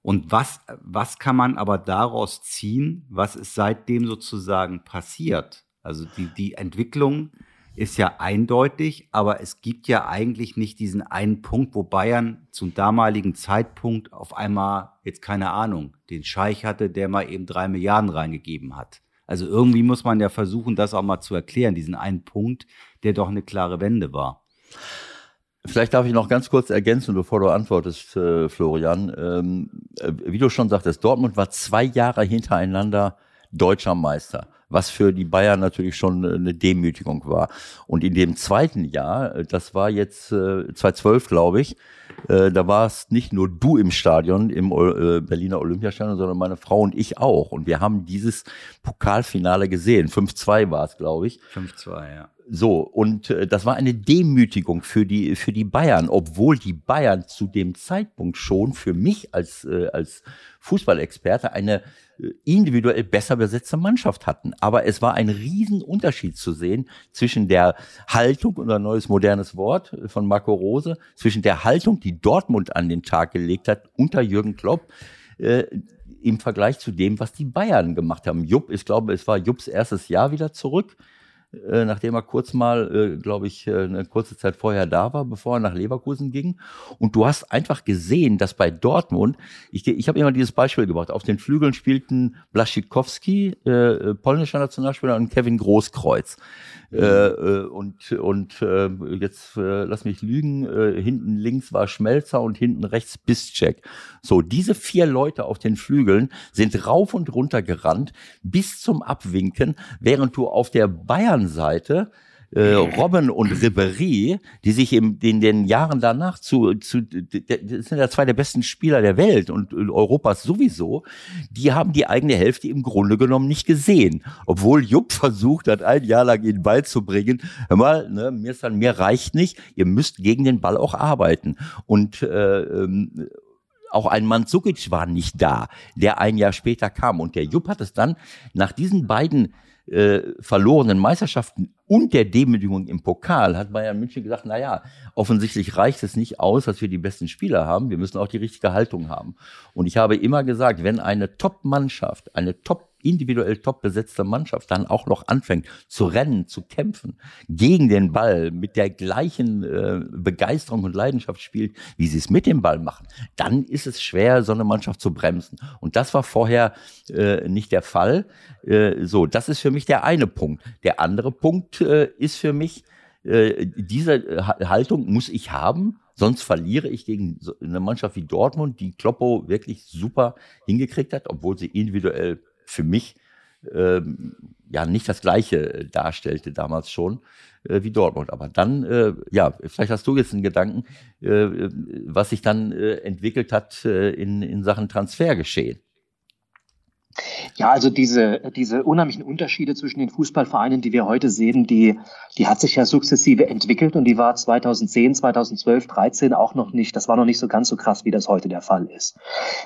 Und was, was kann man aber daraus ziehen? Was ist seitdem sozusagen passiert? Also die, die Entwicklung ist ja eindeutig, aber es gibt ja eigentlich nicht diesen einen Punkt, wo Bayern zum damaligen Zeitpunkt auf einmal, jetzt keine Ahnung, den Scheich hatte, der mal eben drei Milliarden reingegeben hat. Also irgendwie muss man ja versuchen, das auch mal zu erklären, diesen einen Punkt, der doch eine klare Wende war. Vielleicht darf ich noch ganz kurz ergänzen, bevor du antwortest, äh, Florian. Ähm, äh, wie du schon sagtest, Dortmund war zwei Jahre hintereinander deutscher Meister was für die Bayern natürlich schon eine Demütigung war. Und in dem zweiten Jahr, äh, das war jetzt äh, 2012, glaube ich, äh, da war es nicht nur du im Stadion, im äh, Berliner Olympiastadion, sondern meine Frau und ich auch. Und wir haben dieses Pokalfinale gesehen. 5-2 war es, glaube ich. 5-2, ja. So, und äh, das war eine Demütigung für die, für die Bayern, obwohl die Bayern zu dem Zeitpunkt schon für mich als, äh, als Fußballexperte eine äh, individuell besser besetzte Mannschaft hatten. Aber es war ein Riesenunterschied zu sehen zwischen der Haltung, unser neues modernes Wort von Marco Rose, zwischen der Haltung, die Dortmund an den Tag gelegt hat unter Jürgen Klopp, äh, im Vergleich zu dem, was die Bayern gemacht haben. Jupp, ich glaube, es war Jupps erstes Jahr wieder zurück äh, nachdem er kurz mal, äh, glaube ich, äh, eine kurze Zeit vorher da war, bevor er nach Leverkusen ging. Und du hast einfach gesehen, dass bei Dortmund, ich, ich habe immer dieses Beispiel gebracht, auf den Flügeln spielten Blaszczykowski, äh, polnischer Nationalspieler, und Kevin Großkreuz. Äh, äh, und und äh, jetzt äh, lass mich lügen, äh, hinten links war Schmelzer und hinten rechts Biszczek. So, diese vier Leute auf den Flügeln sind rauf und runter gerannt bis zum Abwinken, während du auf der Bayern-Seite äh, Robben und Ribéry, die sich in, in den Jahren danach zu, zu das sind ja zwei der besten Spieler der Welt und Europas sowieso, die haben die eigene Hälfte im Grunde genommen nicht gesehen. Obwohl Jupp versucht hat, ein Jahr lang ihn beizubringen, hör mal, ne, mir, ist dann, mir reicht nicht, ihr müsst gegen den Ball auch arbeiten. Und äh, ähm, auch ein Mandzukic war nicht da, der ein Jahr später kam. Und der Jupp hat es dann nach diesen beiden äh, verlorenen Meisterschaften und der Demütigung im Pokal hat Bayern München gesagt, na ja, offensichtlich reicht es nicht aus, dass wir die besten Spieler haben, wir müssen auch die richtige Haltung haben. Und ich habe immer gesagt, wenn eine Top-Mannschaft, eine Top individuell top besetzte Mannschaft dann auch noch anfängt zu rennen, zu kämpfen, gegen den Ball mit der gleichen äh, Begeisterung und Leidenschaft spielt, wie sie es mit dem Ball machen, dann ist es schwer, so eine Mannschaft zu bremsen. Und das war vorher äh, nicht der Fall. Äh, so, das ist für mich der eine Punkt. Der andere Punkt äh, ist für mich, äh, diese Haltung muss ich haben, Sonst verliere ich gegen eine Mannschaft wie Dortmund, die Kloppo wirklich super hingekriegt hat, obwohl sie individuell für mich ähm, ja nicht das Gleiche darstellte damals schon äh, wie Dortmund. Aber dann, äh, ja, vielleicht hast du jetzt einen Gedanken, äh, was sich dann äh, entwickelt hat äh, in, in Sachen Transfergeschehen. Ja, also diese, diese unheimlichen Unterschiede zwischen den Fußballvereinen, die wir heute sehen, die, die hat sich ja sukzessive entwickelt und die war 2010, 2012, 13 auch noch nicht, das war noch nicht so ganz so krass, wie das heute der Fall ist.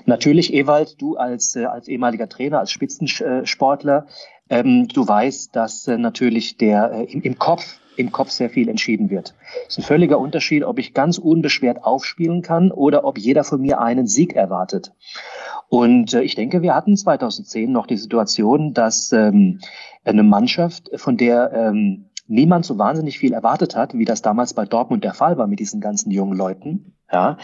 Natürlich, Ewald, du als, äh, als ehemaliger Trainer, als Spitzensportler, ähm, du weißt, dass äh, natürlich der äh, im, im Kopf im Kopf sehr viel entschieden wird. Es ist ein völliger Unterschied, ob ich ganz unbeschwert aufspielen kann oder ob jeder von mir einen Sieg erwartet. Und äh, ich denke, wir hatten 2010 noch die Situation, dass ähm, eine Mannschaft, von der ähm, niemand so wahnsinnig viel erwartet hat, wie das damals bei Dortmund der Fall war mit diesen ganzen jungen Leuten. Ja,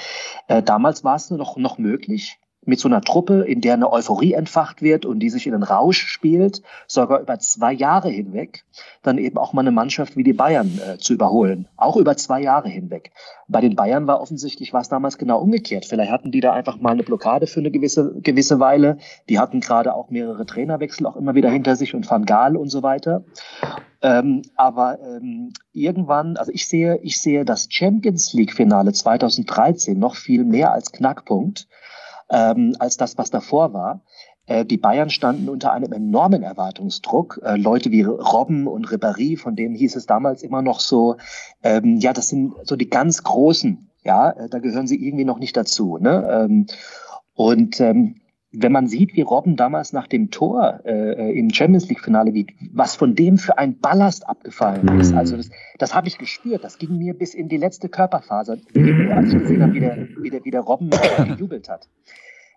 äh, damals war es noch noch möglich, mit so einer Truppe, in der eine Euphorie entfacht wird und die sich in den Rausch spielt, sogar über zwei Jahre hinweg, dann eben auch mal eine Mannschaft wie die Bayern äh, zu überholen. Auch über zwei Jahre hinweg. Bei den Bayern war offensichtlich was damals genau umgekehrt. Vielleicht hatten die da einfach mal eine Blockade für eine gewisse, gewisse Weile. Die hatten gerade auch mehrere Trainerwechsel auch immer wieder hinter sich und Van Gaal und so weiter. Ähm, aber ähm, irgendwann, also ich sehe, ich sehe das Champions League Finale 2013 noch viel mehr als Knackpunkt ähm, als das, was davor war. Äh, die Bayern standen unter einem enormen Erwartungsdruck. Äh, Leute wie Robben und Ribéry, von denen hieß es damals immer noch so, ähm, ja, das sind so die ganz Großen. Ja, äh, da gehören sie irgendwie noch nicht dazu. Ne? Ähm, und ähm, wenn man sieht, wie Robben damals nach dem Tor äh, im Champions League Finale, wie, was von dem für ein Ballast abgefallen ist, mhm. also das, das habe ich gespürt. Das ging mir bis in die letzte Körperfaser, als ich gesehen habe, wie der, wie der, wie der Robben äh, gejubelt hat.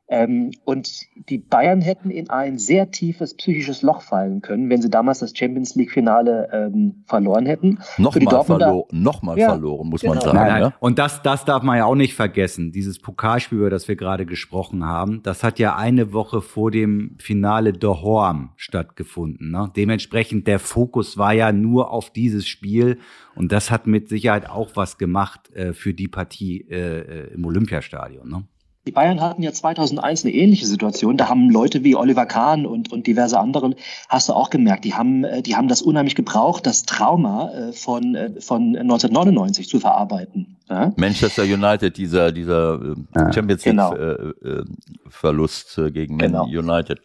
Ähm, und die Bayern hätten in ein sehr tiefes psychisches Loch fallen können, wenn sie damals das Champions League-Finale ähm, verloren hätten. Nochmal verlo noch ja, verloren, muss genau. man sagen. Nein, nein. Ja? Und das, das darf man ja auch nicht vergessen. Dieses Pokalspiel, über das wir gerade gesprochen haben, das hat ja eine Woche vor dem Finale Dohorm stattgefunden. Ne? Dementsprechend der Fokus war ja nur auf dieses Spiel und das hat mit Sicherheit auch was gemacht äh, für die Partie äh, äh im Olympiastadion. Ne? Die Bayern hatten ja 2001 eine ähnliche Situation. Da haben Leute wie Oliver Kahn und, und diverse andere, hast du auch gemerkt, die haben, äh, die haben das unheimlich gebraucht, das Trauma äh, von, äh, von 1999 zu verarbeiten. Ja? Manchester United, dieser, dieser Champions League genau. Verlust gegen Man genau. United.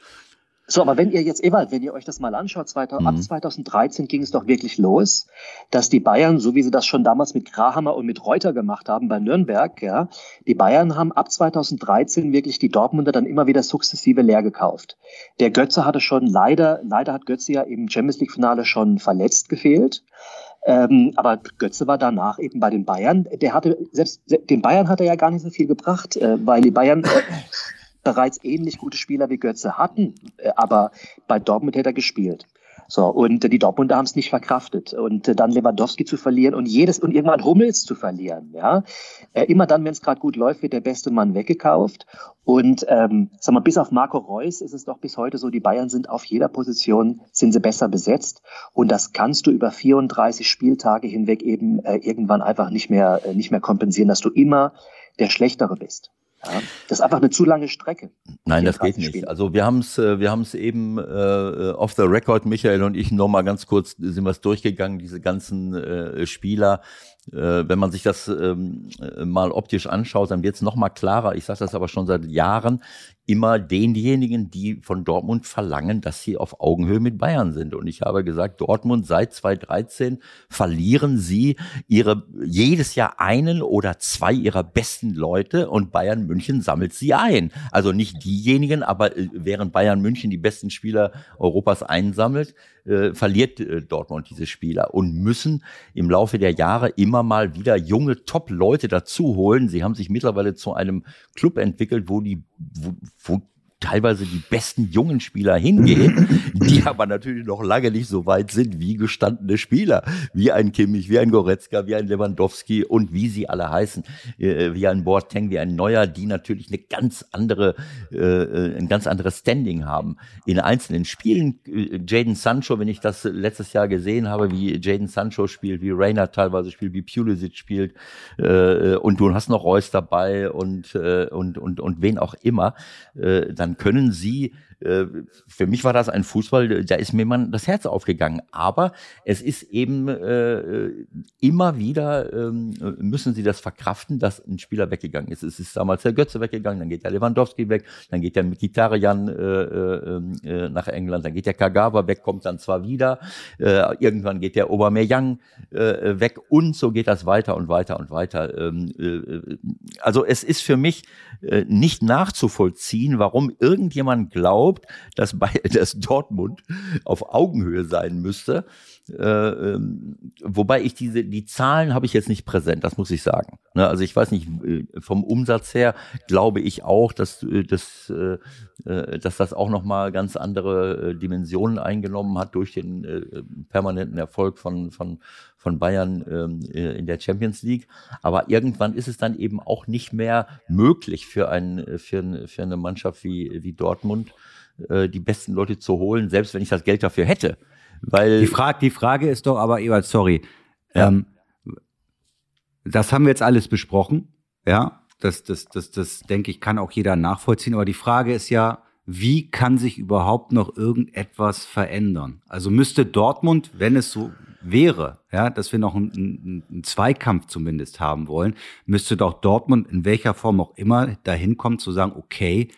So, aber wenn ihr jetzt, Ewald, wenn ihr euch das mal anschaut, 2000, mhm. ab 2013 ging es doch wirklich los, dass die Bayern, so wie sie das schon damals mit Grahammer und mit Reuter gemacht haben bei Nürnberg, ja, die Bayern haben ab 2013 wirklich die Dortmunder dann immer wieder sukzessive leer gekauft. Der Götze hatte schon leider, leider hat Götze ja im Champions League Finale schon verletzt gefehlt. Ähm, aber Götze war danach eben bei den Bayern. Der hatte, selbst den Bayern hat er ja gar nicht so viel gebracht, äh, weil die Bayern bereits ähnlich gute Spieler wie Götze hatten, äh, aber bei Dortmund hätte er gespielt. So, und die Dortmunder haben es nicht verkraftet. Und äh, dann Lewandowski zu verlieren und jedes und irgendwann Hummels zu verlieren. Ja, äh, immer dann, wenn es gerade gut läuft, wird der beste Mann weggekauft. Und ähm, sag mal, bis auf Marco Reus ist es doch bis heute so, die Bayern sind auf jeder Position sind sie besser besetzt. Und das kannst du über 34 Spieltage hinweg eben äh, irgendwann einfach nicht mehr äh, nicht mehr kompensieren, dass du immer der Schlechtere bist. Ja, das ist einfach eine zu lange Strecke. Nein, das geht nicht. Spielen. Also wir haben es, äh, wir haben es eben äh, off the record, Michael und ich noch mal ganz kurz sind wir es durchgegangen, diese ganzen äh, Spieler. Äh, wenn man sich das ähm, äh, mal optisch anschaut, dann wird es noch mal klarer. Ich sage das aber schon seit Jahren immer denjenigen, die von Dortmund verlangen, dass sie auf Augenhöhe mit Bayern sind. Und ich habe gesagt, Dortmund seit 2013 verlieren sie ihre jedes Jahr einen oder zwei ihrer besten Leute und Bayern München sammelt sie ein. Also nicht diejenigen, aber äh, während Bayern München die besten Spieler Europas einsammelt, äh, verliert äh, Dortmund diese Spieler und müssen im Laufe der Jahre immer mal wieder junge Top-Leute dazu holen. Sie haben sich mittlerweile zu einem Club entwickelt, wo die, wo, wo teilweise die besten jungen Spieler hingehen, die aber natürlich noch lange nicht so weit sind wie gestandene Spieler, wie ein Kimmich, wie ein Goretzka, wie ein Lewandowski und wie sie alle heißen, äh, wie ein Boateng, wie ein Neuer, die natürlich eine ganz andere, äh, äh ein ganz anderes Standing haben. In einzelnen Spielen, äh, Jaden Sancho, wenn ich das letztes Jahr gesehen habe, wie Jaden Sancho spielt, wie Reiner teilweise spielt, wie Pulisic spielt, äh, und du hast noch Reus dabei und, äh, und, und, und wen auch immer, äh, dann dann können sie, für mich war das ein Fußball, da ist mir man das Herz aufgegangen. Aber es ist eben äh, immer wieder, ähm, müssen sie das verkraften, dass ein Spieler weggegangen ist. Es ist damals der Götze weggegangen, dann geht der Lewandowski weg, dann geht der Mikitarian äh, äh, äh, nach England, dann geht der Kagawa weg, kommt dann zwar wieder, äh, irgendwann geht der Aubameyang äh, weg und so geht das weiter und weiter und weiter. Ähm, äh, also es ist für mich äh, nicht nachzuvollziehen, warum irgendjemand glaubt, dass, bei, dass Dortmund auf Augenhöhe sein müsste. Äh, ähm, wobei ich diese, die Zahlen habe ich jetzt nicht präsent, das muss ich sagen. Ne, also ich weiß nicht, äh, vom Umsatz her glaube ich auch, dass, äh, dass, äh, dass das auch nochmal ganz andere Dimensionen eingenommen hat durch den permanenten Erfolg von, von, von Bayern ähm, in der Champions League. Aber irgendwann ist es dann eben auch nicht mehr möglich für, ein, für, für eine Mannschaft wie, wie Dortmund, äh, die besten Leute zu holen, selbst wenn ich das Geld dafür hätte. Weil die, Frage, die Frage ist doch aber, Ewald, sorry, ja. ähm, das haben wir jetzt alles besprochen, ja, das, das, das, das denke ich, kann auch jeder nachvollziehen, aber die Frage ist ja, wie kann sich überhaupt noch irgendetwas verändern? Also müsste Dortmund, wenn es so wäre, ja, dass wir noch einen, einen, einen Zweikampf zumindest haben wollen, müsste doch Dortmund in welcher Form auch immer dahin kommen zu sagen, okay,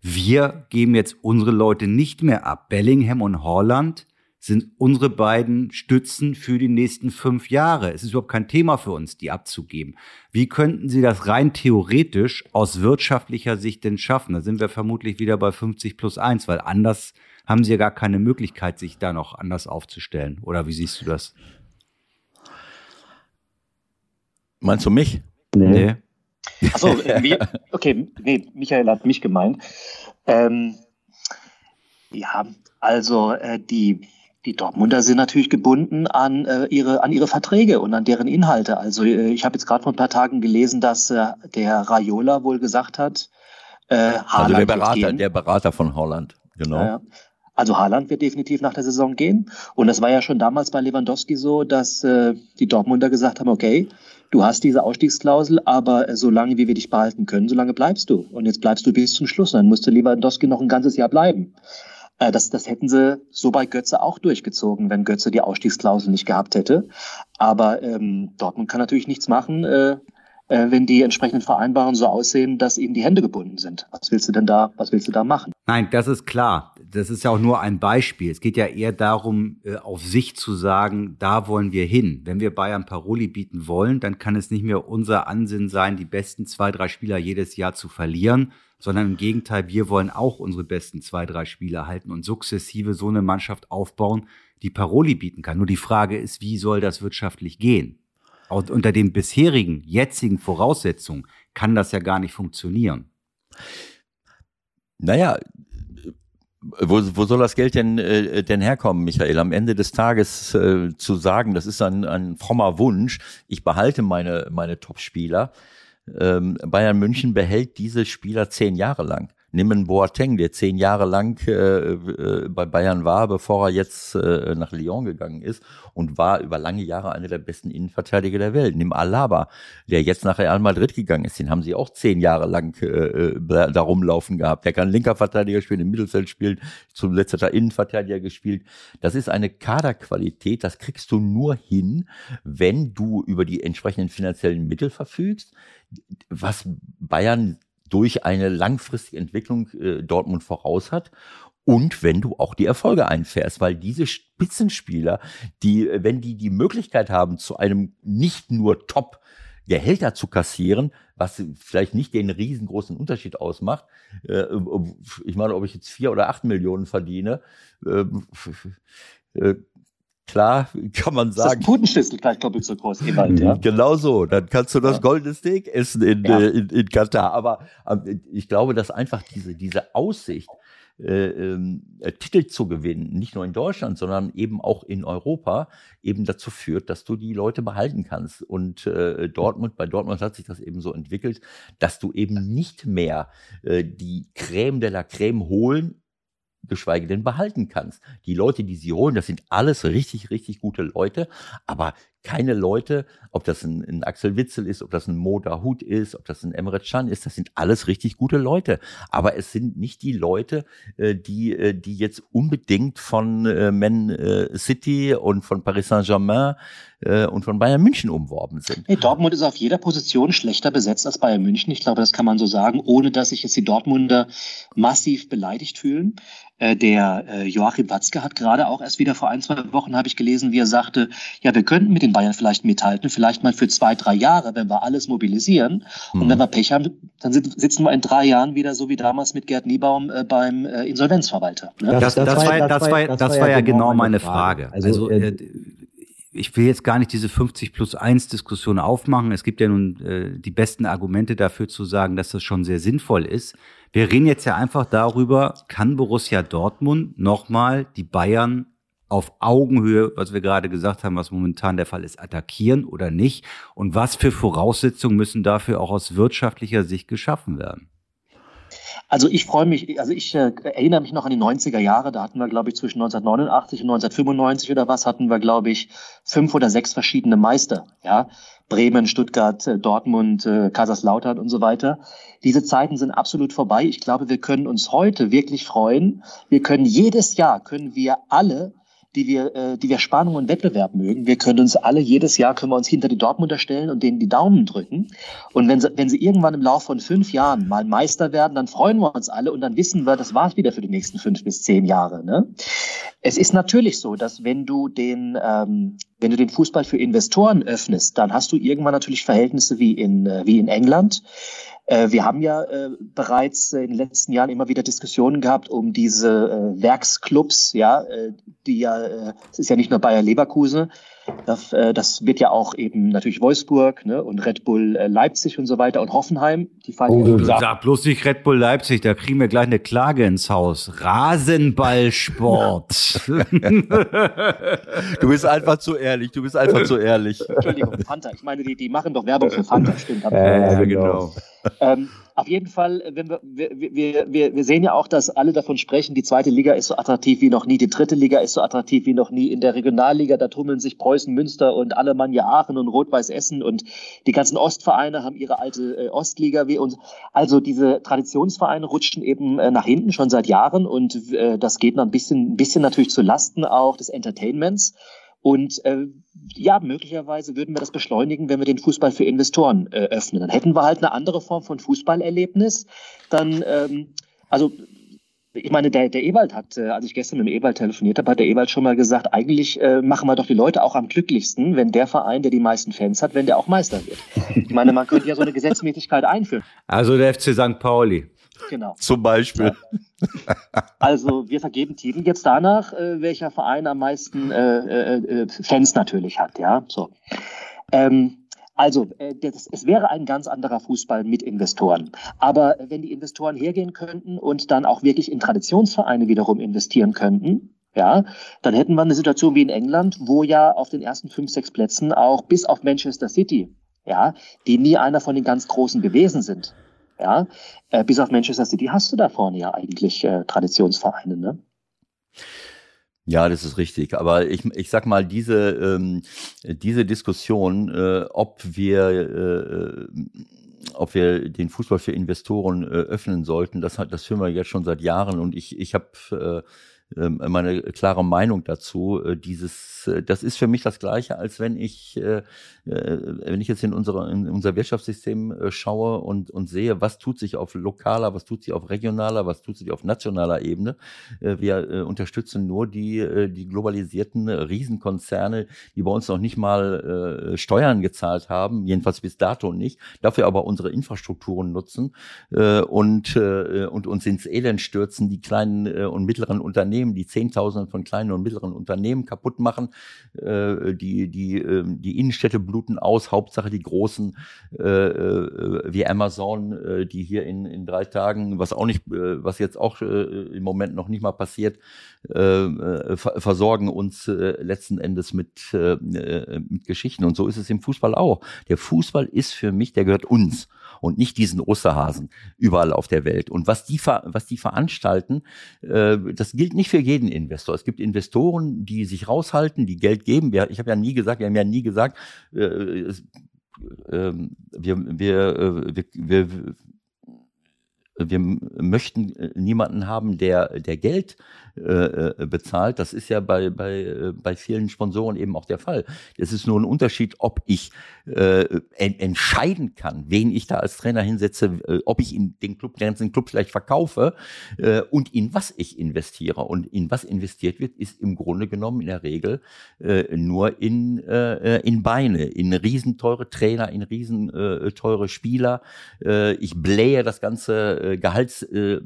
wir geben jetzt unsere Leute nicht mehr ab. Bellingham und Holland sind unsere beiden Stützen für die nächsten fünf Jahre. Es ist überhaupt kein Thema für uns, die abzugeben. Wie könnten Sie das rein theoretisch aus wirtschaftlicher Sicht denn schaffen? Da sind wir vermutlich wieder bei 50 plus 1, weil anders haben Sie ja gar keine Möglichkeit, sich da noch anders aufzustellen. Oder wie siehst du das? Meinst du mich? Nee. nee. Achso, äh, okay, nee, Michael hat mich gemeint. Ähm, ja, also äh, die die Dortmunder sind natürlich gebunden an äh, ihre an ihre Verträge und an deren Inhalte. Also äh, ich habe jetzt gerade vor ein paar Tagen gelesen, dass äh, der Raiola wohl gesagt hat, äh, Haaland also der Berater, der Berater von Holland, genau. Ja, also Haaland wird definitiv nach der Saison gehen. Und das war ja schon damals bei Lewandowski so, dass äh, die Dortmunder gesagt haben, okay, du hast diese Ausstiegsklausel, aber äh, solange wie wir dich behalten können, solange bleibst du. Und jetzt bleibst du bis zum Schluss. Dann musste Lewandowski noch ein ganzes Jahr bleiben. Äh, das, das hätten sie so bei Götze auch durchgezogen, wenn Götze die Ausstiegsklausel nicht gehabt hätte. Aber ähm, Dortmund kann natürlich nichts machen, äh, äh, wenn die entsprechenden Vereinbarungen so aussehen, dass ihnen die Hände gebunden sind. Was willst du denn da, was willst du da machen? Nein, das ist klar. Das ist ja auch nur ein Beispiel. Es geht ja eher darum, äh, auf sich zu sagen, da wollen wir hin. Wenn wir Bayern Paroli bieten wollen, dann kann es nicht mehr unser Ansinnen sein, die besten zwei, drei Spieler jedes Jahr zu verlieren, sondern im Gegenteil, wir wollen auch unsere besten zwei, drei Spieler halten und sukzessive so eine Mannschaft aufbauen, die Paroli bieten kann. Nur die Frage ist, wie soll das wirtschaftlich gehen? Unter den bisherigen, jetzigen Voraussetzungen kann das ja gar nicht funktionieren. Naja, wo, wo soll das Geld denn, äh, denn herkommen, Michael? Am Ende des Tages äh, zu sagen, das ist ein, ein frommer Wunsch, ich behalte meine, meine Top-Spieler. Ähm, Bayern München behält diese Spieler zehn Jahre lang. Nimm einen Boateng, der zehn Jahre lang äh, äh, bei Bayern war, bevor er jetzt äh, nach Lyon gegangen ist und war über lange Jahre einer der besten Innenverteidiger der Welt. Nimm Alaba, der jetzt nach Real Madrid gegangen ist. Den haben sie auch zehn Jahre lang äh, äh da rumlaufen gehabt. Der kann linker Verteidiger spielen, im Mittelfeld spielen, zum letzten Teil Innenverteidiger gespielt. Das ist eine Kaderqualität, das kriegst du nur hin, wenn du über die entsprechenden finanziellen Mittel verfügst was Bayern durch eine langfristige Entwicklung äh, Dortmund voraus hat und wenn du auch die Erfolge einfährst, weil diese Spitzenspieler, die, äh, wenn die die Möglichkeit haben, zu einem nicht nur Top Gehälter zu kassieren, was vielleicht nicht den riesengroßen Unterschied ausmacht. Äh, ich meine, ob ich jetzt vier oder acht Millionen verdiene, ähm, Klar, kann man sagen. Das ist Putenschlüssel gleich doppelt so groß, Ewald, ja. Genau so. Dann kannst du das ja. goldene Steak essen in, ja. äh, in, in Katar. Aber äh, ich glaube, dass einfach diese, diese Aussicht, äh, äh, Titel zu gewinnen, nicht nur in Deutschland, sondern eben auch in Europa, eben dazu führt, dass du die Leute behalten kannst. Und äh, Dortmund, bei Dortmund hat sich das eben so entwickelt, dass du eben nicht mehr äh, die Creme de la Creme holen geschweige denn behalten kannst. Die Leute, die sie holen, das sind alles richtig, richtig gute Leute, aber keine Leute, ob das ein, ein Axel Witzel ist, ob das ein Mo Hut ist, ob das ein Emre Can ist, das sind alles richtig gute Leute. Aber es sind nicht die Leute, äh, die, äh, die jetzt unbedingt von äh, Man City und von Paris Saint-Germain und von Bayern München umworben sind. Hey, Dortmund ist auf jeder Position schlechter besetzt als Bayern München. Ich glaube, das kann man so sagen, ohne dass sich jetzt die Dortmunder massiv beleidigt fühlen. Der Joachim Watzke hat gerade auch erst wieder vor ein, zwei Wochen, habe ich gelesen, wie er sagte, ja, wir könnten mit den Bayern vielleicht mithalten, vielleicht mal für zwei, drei Jahre, wenn wir alles mobilisieren. Mhm. Und wenn wir Pech haben, dann sitzen wir in drei Jahren wieder so wie damals mit Gerd Niebaum äh, beim äh, Insolvenzverwalter. Ne? Das, das, das, war, das, war, das war ja genau meine Frage. Also, also äh, äh, ich will jetzt gar nicht diese 50 plus 1 Diskussion aufmachen. Es gibt ja nun äh, die besten Argumente dafür zu sagen, dass das schon sehr sinnvoll ist. Wir reden jetzt ja einfach darüber, kann Borussia Dortmund nochmal die Bayern auf Augenhöhe, was wir gerade gesagt haben, was momentan der Fall ist, attackieren oder nicht? Und was für Voraussetzungen müssen dafür auch aus wirtschaftlicher Sicht geschaffen werden? Also ich freue mich, also ich äh, erinnere mich noch an die 90er Jahre, da hatten wir, glaube ich, zwischen 1989 und 1995 oder was, hatten wir, glaube ich, fünf oder sechs verschiedene Meister, ja. Bremen, Stuttgart, äh, Dortmund, äh, Kaiserslautern und so weiter. Diese Zeiten sind absolut vorbei. Ich glaube, wir können uns heute wirklich freuen. Wir können jedes Jahr, können wir alle die wir, äh, die wir Spannung und Wettbewerb mögen. Wir können uns alle jedes Jahr können wir uns hinter die Dortmunder stellen und denen die Daumen drücken. Und wenn sie, wenn sie irgendwann im Laufe von fünf Jahren mal Meister werden, dann freuen wir uns alle und dann wissen wir, das war's wieder für die nächsten fünf bis zehn Jahre. Ne? Es ist natürlich so, dass wenn du den, ähm, wenn du den Fußball für Investoren öffnest, dann hast du irgendwann natürlich Verhältnisse wie in, äh, wie in England. Äh, wir haben ja äh, bereits in den letzten Jahren immer wieder Diskussionen gehabt um diese Werksclubs, ja, die ja, es ist ja nicht nur Bayer Leverkusen, das, äh, das wird ja auch eben natürlich Wolfsburg ne, und Red Bull äh, Leipzig und so weiter und Hoffenheim. Die fallen oh, ja sag bloß nicht Red Bull Leipzig, da kriegen wir gleich eine Klage ins Haus. Rasenballsport. du bist einfach zu ehrlich, du bist einfach zu ehrlich. Entschuldigung, Fanta. Ich meine, die, die machen doch Werbung für Fanta, stimmt. Äh, genau. Ähm, auf jeden Fall, wenn wir, wir, wir, wir, sehen ja auch, dass alle davon sprechen, die zweite Liga ist so attraktiv wie noch nie, die dritte Liga ist so attraktiv wie noch nie. In der Regionalliga, da tummeln sich Preußen, Münster und Alemannia Aachen und Rot-Weiß Essen und die ganzen Ostvereine haben ihre alte äh, Ostliga wie uns. Also diese Traditionsvereine rutschten eben äh, nach hinten schon seit Jahren und äh, das geht noch ein bisschen, ein bisschen natürlich zu Lasten auch des Entertainments. Und äh, ja, möglicherweise würden wir das beschleunigen, wenn wir den Fußball für Investoren äh, öffnen. Dann hätten wir halt eine andere Form von Fußballerlebnis. Dann, ähm, also ich meine, der, der Ewald hat, äh, als ich gestern mit dem Ewald telefoniert habe, hat der Ewald schon mal gesagt, eigentlich äh, machen wir doch die Leute auch am glücklichsten, wenn der Verein, der die meisten Fans hat, wenn der auch Meister wird. Ich meine, man könnte ja so eine Gesetzmäßigkeit einführen. Also der FC St. Pauli. Genau. Zum Beispiel. Also wir vergeben Titel jetzt danach, äh, welcher Verein am meisten äh, äh, äh, Fans natürlich hat, ja. So. Ähm, Also, äh, das, es wäre ein ganz anderer Fußball mit Investoren. Aber wenn die Investoren hergehen könnten und dann auch wirklich in Traditionsvereine wiederum investieren könnten, ja, dann hätten wir eine Situation wie in England, wo ja auf den ersten fünf, sechs Plätzen auch bis auf Manchester City, ja, die nie einer von den ganz Großen gewesen sind. Ja, äh, bis auf Manchester City hast du da vorne ja eigentlich äh, Traditionsvereine, ne? Ja, das ist richtig. Aber ich, ich sag mal, diese, ähm, diese Diskussion, äh, ob wir, äh, ob wir den Fußball für Investoren äh, öffnen sollten, das, das führen wir jetzt schon seit Jahren. Und ich, ich habe äh, meine klare Meinung dazu. Äh, dieses, äh, das ist für mich das Gleiche, als wenn ich, äh, wenn ich jetzt in, unsere, in unser Wirtschaftssystem schaue und, und sehe, was tut sich auf lokaler, was tut sich auf regionaler, was tut sich auf nationaler Ebene. Wir unterstützen nur die, die globalisierten Riesenkonzerne, die bei uns noch nicht mal Steuern gezahlt haben, jedenfalls bis dato nicht, dafür aber unsere Infrastrukturen nutzen und, und uns ins Elend stürzen, die kleinen und mittleren Unternehmen Unternehmen, die Zehntausende von kleinen und mittleren Unternehmen kaputt machen. Äh, die, die, äh, die Innenstädte bluten aus, Hauptsache die großen äh, äh, wie Amazon, äh, die hier in, in drei Tagen, was auch nicht, äh, was jetzt auch im Moment noch nicht mal passiert, ver versorgen uns letzten Endes mit, mit Geschichten. Und so ist es im Fußball auch. Der Fußball ist für mich, der gehört uns und nicht diesen Osterhasen überall auf der Welt. Und was die, was die veranstalten, äh, das gilt nicht für jeden Investor. Es gibt Investoren, die sich raushalten, die Geld geben. Ich habe ja nie gesagt, wir haben ja nie gesagt, äh, ähm, wir, wir, äh, wir, wir, wir möchten niemanden haben, der, der Geld äh, äh, bezahlt. Das ist ja bei, bei, äh, bei vielen Sponsoren eben auch der Fall. Es ist nur ein Unterschied, ob ich äh, en entscheiden kann, wen ich da als Trainer hinsetze, äh, ob ich in den Club, ganzen Club vielleicht verkaufe äh, und in was ich investiere. Und in was investiert wird, ist im Grunde genommen in der Regel äh, nur in, äh, in Beine, in riesenteure Trainer, in riesenteure Spieler. Äh, ich blähe das ganze Gehalts äh,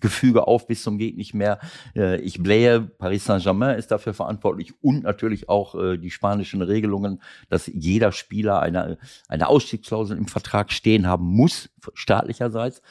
Gefüge auf bis zum geht nicht mehr. Äh, ich blähe, Paris Saint-Germain ist dafür verantwortlich und natürlich auch äh, die spanischen Regelungen, dass jeder Spieler eine, eine Ausstiegsklausel im Vertrag stehen haben muss, staatlicherseits.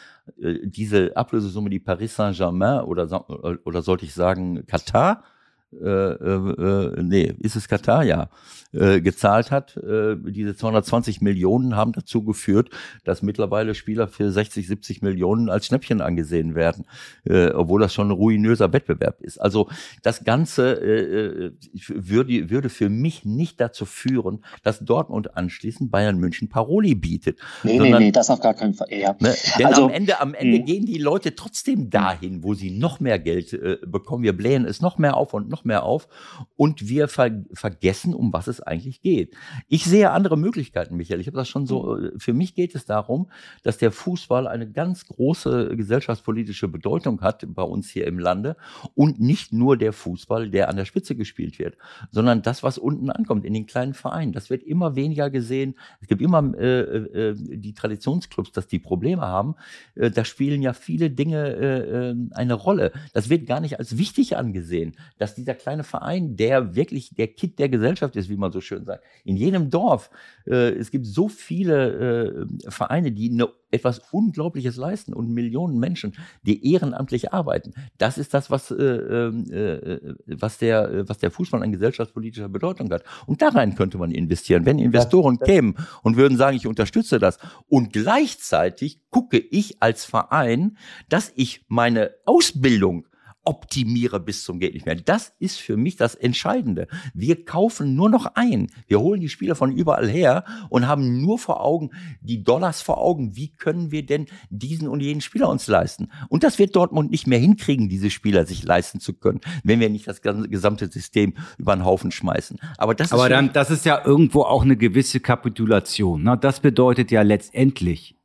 Äh, diese Ablösesumme, die Paris Saint-Germain oder, oder sollte ich sagen Katar, äh, äh, nee, ist es Katar, ja, äh, gezahlt hat. Äh, diese 220 Millionen haben dazu geführt, dass mittlerweile Spieler für 60, 70 Millionen als Schnäppchen angesehen werden, äh, obwohl das schon ein ruinöser Wettbewerb ist. Also das Ganze äh, äh würde, würde für mich nicht dazu führen, dass Dortmund anschließend Bayern München Paroli bietet. Nee, sondern, nee, nee, das auf gar keinen Fall. Ja. Ne, denn also, am Ende, am Ende hm. gehen die Leute trotzdem dahin, wo sie noch mehr Geld äh, bekommen. Wir blähen es noch mehr auf und noch mehr auf und wir ver vergessen, um was es eigentlich geht. Ich sehe andere Möglichkeiten, Michael. Ich habe das schon so, mhm. für mich geht es darum, dass der Fußball eine ganz große gesellschaftspolitische Bedeutung hat bei uns hier im Lande und nicht nur der Fußball, der an der Spitze gespielt wird, sondern das, was unten ankommt in den kleinen Vereinen. Das wird immer weniger gesehen. Es gibt immer äh, äh, die Traditionsclubs, dass die Probleme haben. Äh, da spielen ja viele Dinge äh, äh, eine Rolle. Das wird gar nicht als wichtig angesehen, dass dieser kleine Verein, der wirklich der Kit der Gesellschaft ist, wie man so schön sagt. In jedem Dorf. Äh, es gibt so viele äh, Vereine, die eine, etwas Unglaubliches leisten und Millionen Menschen, die ehrenamtlich arbeiten. Das ist das, was, äh, ähm, äh, was, der, was der Fußball an gesellschaftspolitischer Bedeutung hat. Und da rein könnte man investieren. Wenn Investoren das, das kämen und würden sagen, ich unterstütze das und gleichzeitig gucke ich als Verein, dass ich meine Ausbildung optimiere bis zum geht nicht mehr. Das ist für mich das Entscheidende. Wir kaufen nur noch ein. Wir holen die Spieler von überall her und haben nur vor Augen die Dollars vor Augen. Wie können wir denn diesen und jenen Spieler uns leisten? Und das wird Dortmund nicht mehr hinkriegen, diese Spieler sich leisten zu können, wenn wir nicht das gesamte System über den Haufen schmeißen. Aber das Aber ist dann, das ist ja irgendwo auch eine gewisse Kapitulation. Ne? Das bedeutet ja letztendlich,